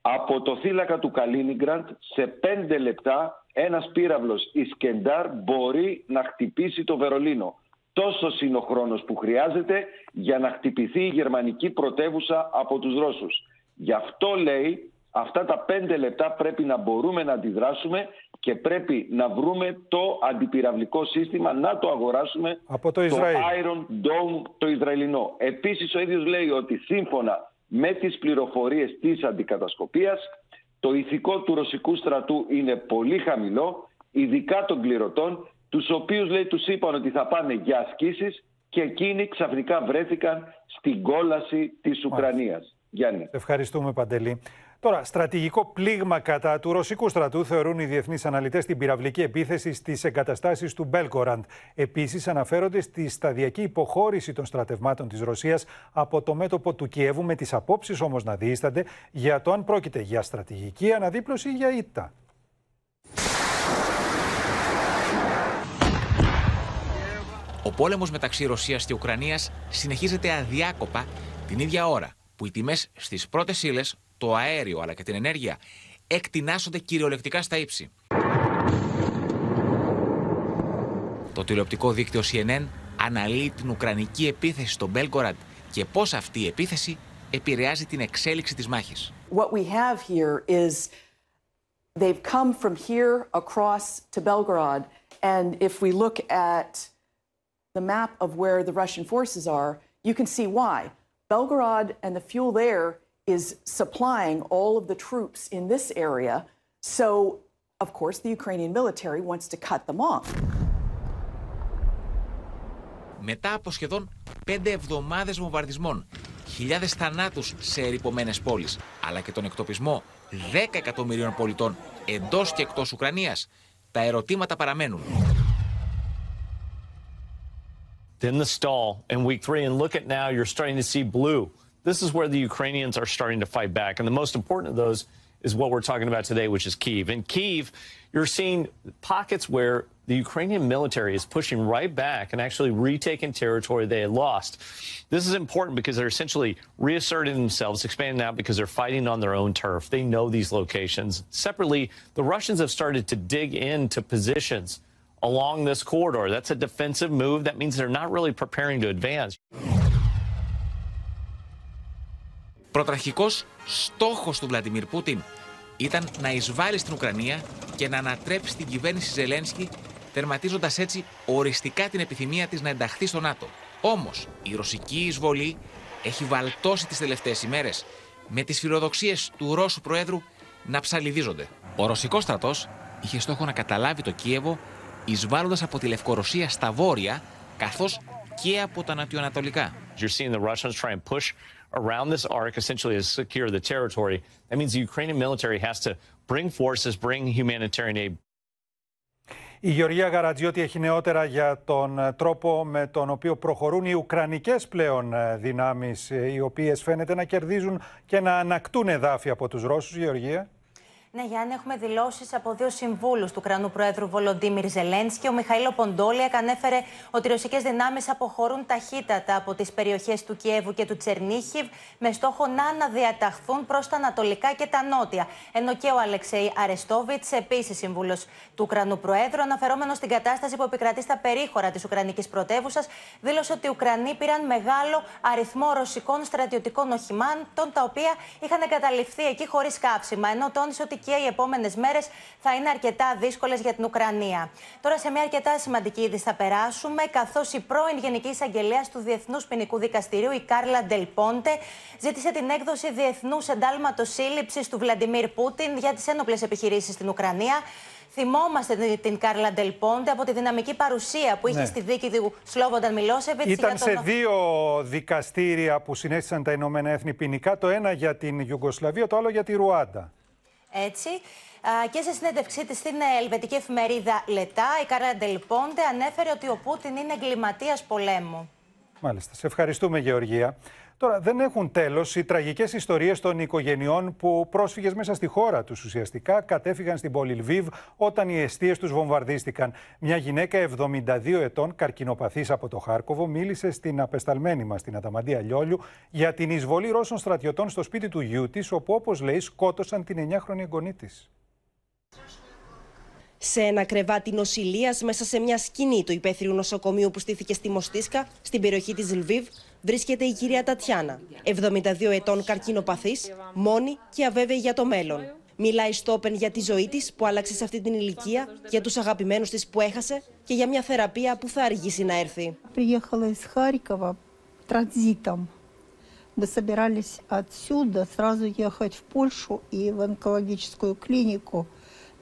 Από το θύλακα του Καλίνιγκραντ σε πέντε λεπτά ένας πύραυλος Ισκεντάρ μπορεί να χτυπήσει το Βερολίνο. Τόσο είναι ο χρόνος που χρειάζεται για να χτυπηθεί η γερμανική πρωτεύουσα από τους Ρώσους. Γι' αυτό λέει αυτά τα πέντε λεπτά πρέπει να μπορούμε να αντιδράσουμε και πρέπει να βρούμε το αντιπυραυλικό σύστημα να το αγοράσουμε από το, Ισραήλ. το Iron Dome το Ισραηλινό. Επίσης ο ίδιος λέει ότι σύμφωνα με τις πληροφορίες της αντικατασκοπίας το ηθικό του ρωσικού στρατού είναι πολύ χαμηλό, ειδικά των κληρωτών, τους οποίους λέει τους είπαν ότι θα πάνε για ασκήσεις και εκείνοι ξαφνικά βρέθηκαν στην κόλαση της Ουκρανίας. Γιάννη. Ευχαριστούμε Παντελή. Τώρα, στρατηγικό πλήγμα κατά του ρωσικού στρατού θεωρούν οι διεθνείς αναλυτές την πυραυλική επίθεση στις εγκαταστάσεις του Μπέλκοραντ. Επίσης, αναφέρονται στη σταδιακή υποχώρηση των στρατευμάτων της Ρωσίας από το μέτωπο του Κιέβου, με τις απόψεις όμως να διήστανται για το αν πρόκειται για στρατηγική αναδίπλωση ή για ήττα. Ο πόλεμος μεταξύ Ρωσίας και Ουκρανίας συνεχίζεται αδιάκοπα την ίδια ώρα που οι τιμές στις πρώτες ύλες το αέριο αλλά και την ενέργεια εκτινάσσονται κυριολεκτικά στα ύψη. Το τηλεοπτικό δίκτυο CNN αναλύει την ουκρανική επίθεση στο Μπέλγκοραντ και πώς αυτή η επίθεση επηρεάζει την εξέλιξη της μάχης. What we have here is they've come from here across to Belgorod and if we look at the map of where the Russian forces are, you can see why. Belgorod and the fuel there is supplying all of the troops in this area. So, of course, the Ukrainian military wants to cut them off. Μετά από σχεδόν πέντε εβδομάδες βομβαρδισμών, χιλιάδες θανάτους σε ερυπωμένες πόλεις, αλλά και τον εκτοπισμό 10 εκατομμυρίων πολιτών εντός και εκτός Ουκρανίας, τα ερωτήματα παραμένουν. In the stall in week three, and look at now, you're starting to see blue. This is where the Ukrainians are starting to fight back. And the most important of those is what we're talking about today, which is Kiev. In Kiev, you're seeing pockets where the Ukrainian military is pushing right back and actually retaking territory they had lost. This is important because they're essentially reasserting themselves, expanding out because they're fighting on their own turf. They know these locations. Separately, the Russians have started to dig into positions along this corridor. That's a defensive move. That means they're not really preparing to advance. Πρωταρχικός στόχος του Βλαντιμίρ Πούτιν ήταν να εισβάλλει στην Ουκρανία και να ανατρέψει την κυβέρνηση Ζελένσκι, τερματίζοντας έτσι οριστικά την επιθυμία της να ενταχθεί στο ΝΑΤΟ. Όμως, η ρωσική εισβολή έχει βαλτώσει τις τελευταίες ημέρες με τις φιλοδοξίες του Ρώσου Προέδρου να ψαλιδίζονται. Ο ρωσικός στρατός είχε στόχο να καταλάβει το Κίεβο εισβάλλοντας από τη Λευκορωσία στα βόρεια, καθώς και από τα νοτιοανατολικά around this arc, essentially to secure the territory. That means the Ukrainian military has to bring forces, bring humanitarian aid. Η Γεωργία Γαρατζιώτη έχει νεότερα για τον τρόπο με τον οποίο προχωρούν οι Ουκρανικές πλέον δυνάμεις, οι οποίες φαίνεται να κερδίζουν και να ανακτούν εδάφη από τους Ρώσους, Γεωργία. Ναι, Γιάννη, έχουμε δηλώσεις από δύο συμβούλους του Κρανού Προέδρου Βολοντίμιρ Ζελένσκι. Ο Μιχαήλο Ποντόλιακ ανέφερε ότι οι ρωσικές δυνάμεις αποχωρούν ταχύτατα από τις περιοχές του Κιέβου και του Τσερνίχιβ με στόχο να αναδιαταχθούν προς τα ανατολικά και τα νότια. Ενώ και ο Αλεξέη Αρεστόβιτς, επίσης σύμβουλος του Ουκρανού Προέδρου, αναφερόμενος στην κατάσταση που επικρατεί στα περίχωρα της Ουκρανικής πρωτεύουσας, δήλωσε ότι οι Ουκρανοί πήραν μεγάλο αριθμό ρωσικών στρατιωτικών οχημάτων, τα οποία είχαν εγκαταλειφθεί εκεί χωρίς κάψιμα. Ενώ τόνισε ότι και οι επόμενες μέρες θα είναι αρκετά δύσκολες για την Ουκρανία. Τώρα σε μια αρκετά σημαντική είδηση θα περάσουμε, καθώς η πρώην Γενική Εισαγγελέας του Διεθνούς Ποινικού Δικαστηρίου, η Κάρλα Ντελπόντε, ζήτησε την έκδοση διεθνούς εντάλματος σύλληψης του Βλαντιμίρ Πούτιν για τις ένοπλες επιχειρήσεις στην Ουκρανία. Θυμόμαστε την Κάρλα Ντελπόντε από τη δυναμική παρουσία που είχε ναι. στη δίκη του Σλόβονταν Μιλόσεβιτς. Ήταν σε δύο δικαστήρια που συνέστησαν τα Ηνωμένα Έθνη ποινικά. Το ένα για την Ιουγκοσλαβία, το άλλο για τη Ρουάντα. Έτσι. Και σε συνέντευξή της στην ελβετική εφημερίδα Λετά, η Κάρλα Ντελπόντε ανέφερε ότι ο Πούτιν είναι εγκληματίας πολέμου. Μάλιστα. Σε ευχαριστούμε, Γεωργία. Τώρα, δεν έχουν τέλος οι τραγικές ιστορίες των οικογενειών που πρόσφυγες μέσα στη χώρα τους ουσιαστικά κατέφυγαν στην πόλη Λβίβ όταν οι αιστείες τους βομβαρδίστηκαν. Μια γυναίκα 72 ετών, καρκινοπαθής από το Χάρκοβο, μίλησε στην απεσταλμένη μας, την Αταμαντία Λιόλιου, για την εισβολή Ρώσων στρατιωτών στο σπίτι του γιού της, όπου όπως λέει σκότωσαν την 9χρονη εγγονή της. Σε ένα κρεβάτι νοσηλείας μέσα σε μια σκηνή του υπαίθριου νοσοκομείου που στήθηκε στη Μοστίσκα, στην περιοχή της Λβίβ, βρίσκεται η κυρία Τατιάνα, 72 ετών καρκίνοπαθής, μόνη και αβέβαιη για το μέλλον. Μιλάει στο Open για τη ζωή της που άλλαξε σε αυτή την ηλικία, για τους αγαπημένους της που έχασε και για μια θεραπεία που θα αργήσει να έρθει. Приехала из Харькова транзитом. Мы собирались отсюда сразу ехать в Польшу и в онкологическую клинику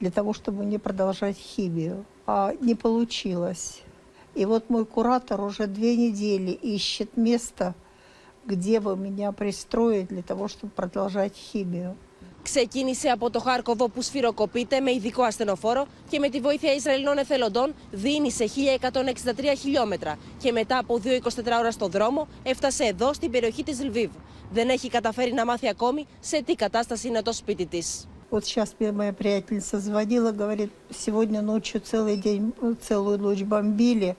для того, чтобы не продолжать химию. А не получилось. И вот мой куратор уже две недели ищет место, где бы меня пристроить для того, чтобы продолжать химию. Ξεκίνησε από το Χάρκοβο που σφυροκοπείται με ειδικό ασθενοφόρο και με τη βοήθεια Ισραηλινών εθελοντών δίνησε 1163 χιλιόμετρα και μετά από 2-24 ώρα στο δρόμο έφτασε εδώ στην περιοχή της Λβίβ. Δεν έχει καταφέρει να μάθει ακόμη σε τι κατάσταση είναι το σπίτι της. Вот сейчас мне моя приятельница звонила, говорит, сегодня ночью целый день, целую ночь бомбили.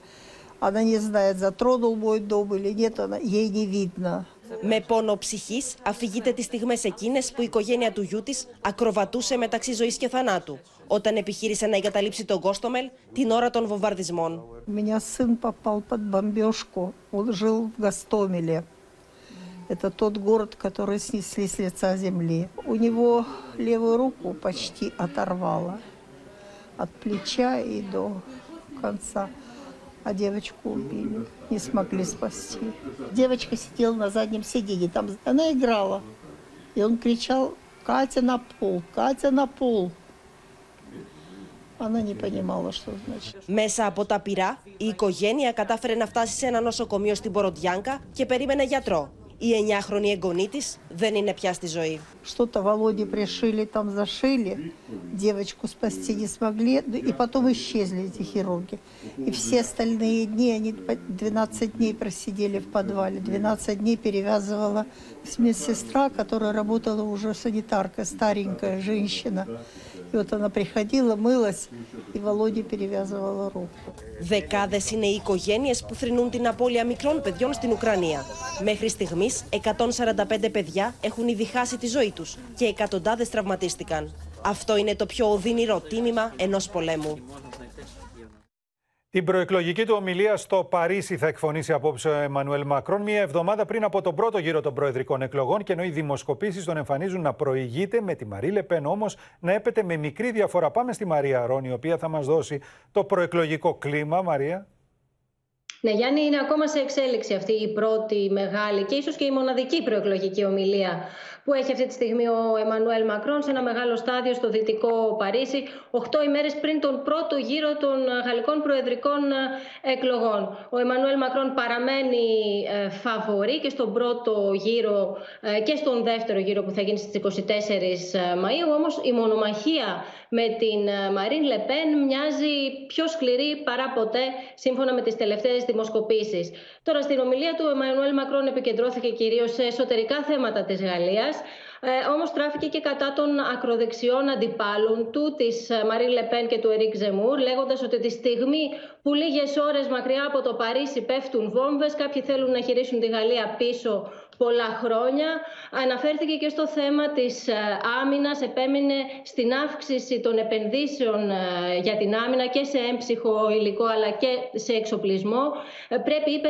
Она не знает, затронул мой дом или нет, она, ей не видно. Με πόνο ψυχή, αφηγείται τι στιγμέ εκείνε που η οικογένεια του γιού τη ακροβατούσε μεταξύ ζωή και θανάτου, όταν επιχείρησε να εγκαταλείψει τον Κόστομελ την ώρα των βομβαρδισμών. Меня сын попал под бомбежку. Он жил в Гастомеле. Это тот город, который снесли с лица земли. У него левую руку почти оторвало от плеча и до конца. А девочку убили, не смогли спасти. Девочка сидела на заднем сиденье, там она играла. И он кричал, Катя на пол, Катя на пол. Она не понимала, что значит. Μέσα από τα πυρά, η οικογένεια κατάφερε να φτάσει σε ένα νοσοκομείο στην Ποροντιάνκα και περίμενε γιατρό. Η 9χρονη εγγονή τη δεν είναι πια στη ζωή. Что-то Володе пришили, там зашили, девочку спасти не смогли, и потом исчезли эти хирурги. И все остальные дни, они 12 дней просидели в подвале, 12 дней перевязывала медсестра, которая работала уже санитаркой, старенькая женщина. И вот она приходила, мылась, и Володе перевязывала руку. Δεκάδε είναι οι οικογένειε που θρυνούν την απώλεια μικρών παιδιών στην Ουκρανία. Μέχρι στιγμή, 145 παιδιά έχουν ήδη χάσει τη ζωή του και εκατοντάδε τραυματίστηκαν. Αυτό είναι το πιο οδύνηρο τίμημα ενό πολέμου. Την προεκλογική του ομιλία στο Παρίσι θα εκφωνήσει απόψε ο Εμμανουέλ Μακρόν, μία εβδομάδα πριν από τον πρώτο γύρο των προεδρικών εκλογών. Και ενώ οι δημοσκοπήσεις τον εμφανίζουν να προηγείται με τη Μαρή Λεπέν, όμως να έπεται με μικρή διαφορά. Πάμε στη Μαρία Ρόνη, η οποία θα μας δώσει το προεκλογικό κλίμα. Μαρία. Ναι, Γιάννη, είναι ακόμα σε εξέλιξη αυτή η πρώτη μεγάλη και ίσως και η μοναδική προεκλογική ομιλία που έχει αυτή τη στιγμή ο Εμμανουέλ Μακρόν σε ένα μεγάλο στάδιο στο δυτικό Παρίσι, 8 ημέρες πριν τον πρώτο γύρο των γαλλικών προεδρικών ε, εκλογών. Ο Εμμανουέλ Μακρόν παραμένει ε, φαβορή και στον πρώτο γύρο ε, και στον δεύτερο γύρο που θα γίνει στις 24 Μαΐου. Όμως η μονομαχία με την Μαρίν Λεπέν μοιάζει πιο σκληρή παρά ποτέ σύμφωνα με τις τελευταίες δημοσκοπήσεις. Τώρα στην ομιλία του ο Εμμανουέλ Μακρόν επικεντρώθηκε κυρίως σε εσωτερικά θέματα της Γαλλίας ε, όμως τράφηκε και κατά των ακροδεξιών αντιπάλων του, της ε, Μαρή Λεπέν και του Ερίκ Ζεμούρ, λέγοντας ότι τη στιγμή που λίγες ώρες μακριά από το Παρίσι πέφτουν βόμβες, κάποιοι θέλουν να χειρίσουν τη Γαλλία πίσω πολλά χρόνια. Αναφέρθηκε και στο θέμα της ε, άμυνας, επέμεινε στην αύξηση των επενδύσεων ε, για την άμυνα και σε έμψυχο υλικό αλλά και σε εξοπλισμό. Πρέπει, είπε,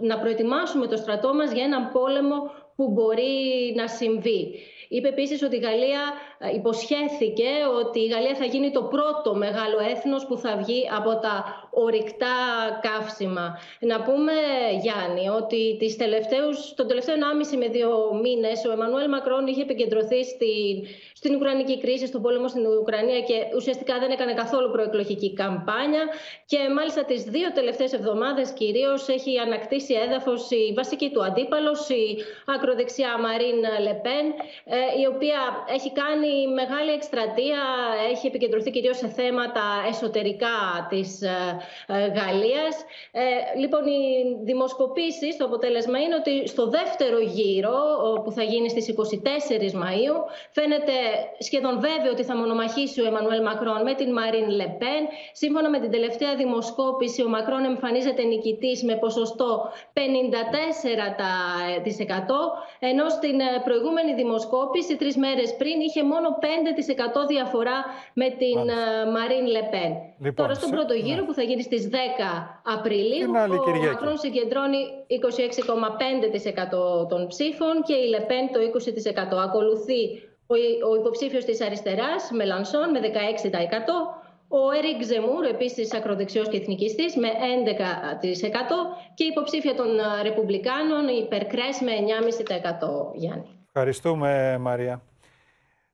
να προετοιμάσουμε το στρατό μας για έναν πόλεμο που μπορεί να συμβεί. Είπε επίσης ότι η Γαλλία ε, υποσχέθηκε ότι η Γαλλία θα γίνει το πρώτο μεγάλο έθνος που θα βγει από τα ορυκτά καύσιμα. Να πούμε, Γιάννη, ότι τις τελευταίους, τον τελευταίο 1,5 με δύο μήνες ο Εμμανουέλ Μακρόν είχε επικεντρωθεί στην, στην Ουκρανική κρίση, στον πόλεμο στην Ουκρανία και ουσιαστικά δεν έκανε καθόλου προεκλογική καμπάνια και μάλιστα τις δύο τελευταίες εβδομάδες κυρίως έχει ανακτήσει έδαφος η βασική του αντίπαλος, η ακροδεξιά Μαρίν Λεπέν, ε, η οποία έχει κάνει μεγάλη εκστρατεία, έχει επικεντρωθεί κυρίως σε θέματα εσωτερικά της ε, ε, Γαλλίας. Λοιπόν, οι δημοσκοπήσεις, το αποτέλεσμα είναι ότι στο δεύτερο γύρο, που θα γίνει στις 24 Μαΐου, φαίνεται σχεδόν βέβαιο ότι θα μονομαχήσει ο Εμμανουέλ Μακρόν με την Μαρίν Λεπέν. Σύμφωνα με την τελευταία δημοσκόπηση, ο Μακρόν εμφανίζεται νικητής με ποσοστό 54%, ενώ στην προηγούμενη δημοσκόπηση δημοσκόπηση τρεις μέρες πριν είχε μόνο 5% διαφορά με την uh, Μαρίν Λεπέν. Λοιπόν, Τώρα στον πρώτο γύρο ναι. που θα γίνει στις 10 Απριλίου, ο Μακρόν συγκεντρώνει 26,5% των ψήφων και η Λεπέν το 20%. Ακολουθεί ο, ο υποψήφιος της αριστεράς, Μελανσόν, με 16%. Ο Έρικ Ζεμούρ, επίσης ακροδεξιός και εθνικιστής, με 11% και η υποψήφια των Ρεπουμπλικάνων, η Περκρέ, με 9,5%. Γιάννη. Ευχαριστούμε, Μαρία.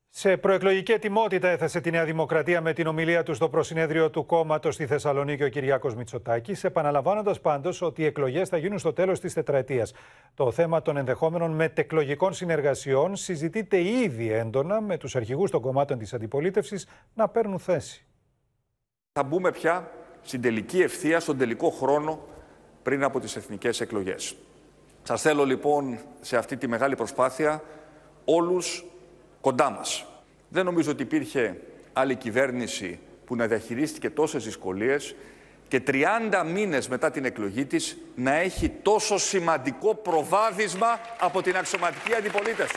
Σε προεκλογική ετοιμότητα έθεσε τη Νέα Δημοκρατία με την ομιλία του στο προσυνέδριο του κόμματος στη Θεσσαλονίκη ο Κυριάκος Μητσοτάκης, επαναλαμβάνοντας πάντως ότι οι εκλογές θα γίνουν στο τέλος της τετραετίας. Το θέμα των ενδεχόμενων μετεκλογικών συνεργασιών συζητείται ήδη έντονα με τους αρχηγούς των κομμάτων της αντιπολίτευσης να παίρνουν θέση. Θα μπούμε πια στην τελική ευθεία, στον τελικό χρόνο πριν από τις εθνικές εκλογές. Σας θέλω λοιπόν σε αυτή τη μεγάλη προσπάθεια όλους κοντά μας. Δεν νομίζω ότι υπήρχε άλλη κυβέρνηση που να διαχειρίστηκε τόσες δυσκολίες και 30 μήνες μετά την εκλογή της να έχει τόσο σημαντικό προβάδισμα από την αξιωματική αντιπολίτευση.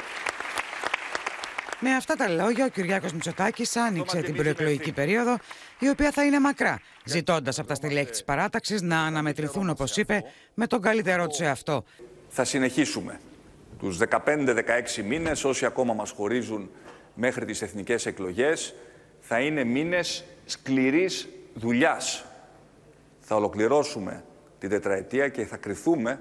Με αυτά τα λόγια, ο Κυριάκος Μητσοτάκης άνοιξε την προεκλογική περίοδο, η οποία θα είναι μακρά, ζητώντας από τα στελέχη της παράταξης να αναμετρηθούν, όπως είπε, με τον καλύτερό τους αυτό θα συνεχίσουμε τους 15-16 μήνες, όσοι ακόμα μας χωρίζουν μέχρι τις εθνικές εκλογές, θα είναι μήνες σκληρής δουλειάς. Θα ολοκληρώσουμε την τετραετία και θα κριθούμε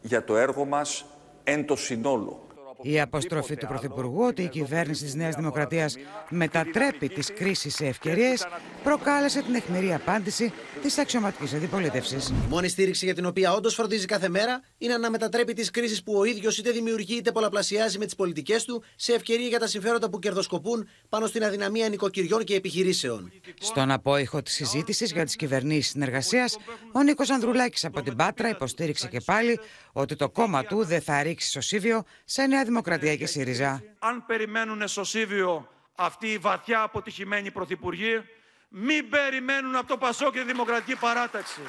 για το έργο μας εν το συνόλο. Η αποστροφή του Πρωθυπουργού ότι η κυβέρνηση της Νέας Δημοκρατίας μετατρέπει τις κρίσεις σε ευκαιρίες προκάλεσε την αιχμηρή απάντηση της αξιωματικής αντιπολίτευσης. Η μόνη στήριξη για την οποία όντως φροντίζει κάθε μέρα είναι να μετατρέπει τις κρίσεις που ο ίδιος είτε δημιουργεί είτε πολλαπλασιάζει με τις πολιτικές του σε ευκαιρία για τα συμφέροντα που κερδοσκοπούν πάνω στην αδυναμία νοικοκυριών και επιχειρήσεων. Στον απόϊχο της συζήτησης για τις κυβερνήσεις συνεργασίας, ο Νίκος Ανδρουλάκης από την Πάτρα υποστήριξε και πάλι ότι το κόμμα του δεν θα ρίξει σωσίβιο σε Νέα Δημοκρατία και ΣΥΡΙΖΑ. Αν περιμένουν σωσίβιο αυτοί οι βαθιά αποτυχημένοι πρωθυπουργοί, μην περιμένουν από το Πασό και τη Δημοκρατική Παράταξη.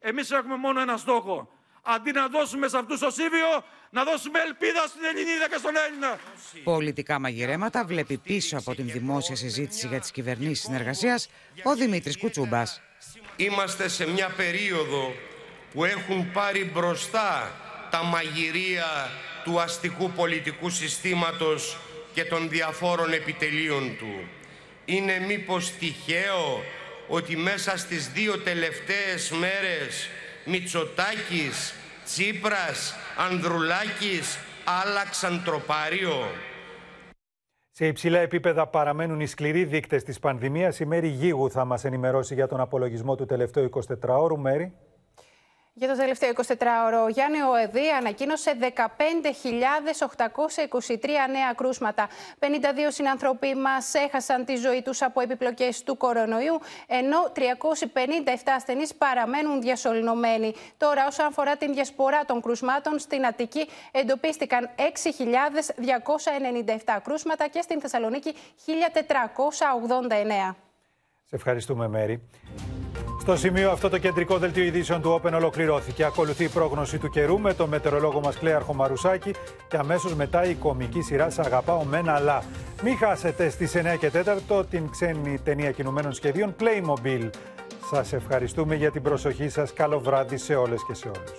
Εμείς έχουμε μόνο ένα στόχο. Αντί να δώσουμε σε αυτούς σωσίβιο, να δώσουμε ελπίδα στην Ελληνίδα και στον Έλληνα. Πολιτικά μαγειρέματα βλέπει πίσω από την δημόσια συζήτηση για τις κυβερνήσεις συνεργασίας ο Δημήτρης Κουτσούμπας. Είμαστε σε μια περίοδο που έχουν πάρει μπροστά τα μαγειρία του αστικού πολιτικού συστήματος και των διαφόρων επιτελείων του. Είναι μήπως τυχαίο ότι μέσα στις δύο τελευταίες μέρες Μητσοτάκης, Τσίπρας, Ανδρουλάκης άλλαξαν τροπάριο; Σε υψηλά επίπεδα παραμένουν οι σκληροί δείκτες της πανδημίας. Η Μέρη Γίγου θα μας ενημερώσει για τον απολογισμό του τελευταίου 24ωρου. Μέρη. Για το τελευταίο 24ωρο, ο Γιάννη Οεδή ανακοίνωσε 15.823 νέα κρούσματα. 52 συνανθρωποί μας έχασαν τη ζωή τους από επιπλοκές του κορονοϊού, ενώ 357 ασθενείς παραμένουν διασωληνωμένοι. Τώρα, όσον αφορά την διασπορά των κρούσματων, στην Αττική εντοπίστηκαν 6.297 κρούσματα και στην Θεσσαλονίκη 1.489. Σε ευχαριστούμε, Μέρη. Στο σημείο αυτό το κεντρικό δελτίο ειδήσεων του Open ολοκληρώθηκε. Ακολουθεί η πρόγνωση του καιρού με τον μετεωρολόγο μας Κλέαρχο Μαρουσάκη και αμέσως μετά η κομική σειρά «Σ' αγαπάω μένα αλλά». Μην χάσετε στις 9 και 4 την ξένη ταινία κινουμένων σχεδίων Playmobil. Σας ευχαριστούμε για την προσοχή σας. Καλό βράδυ σε όλες και σε όλους.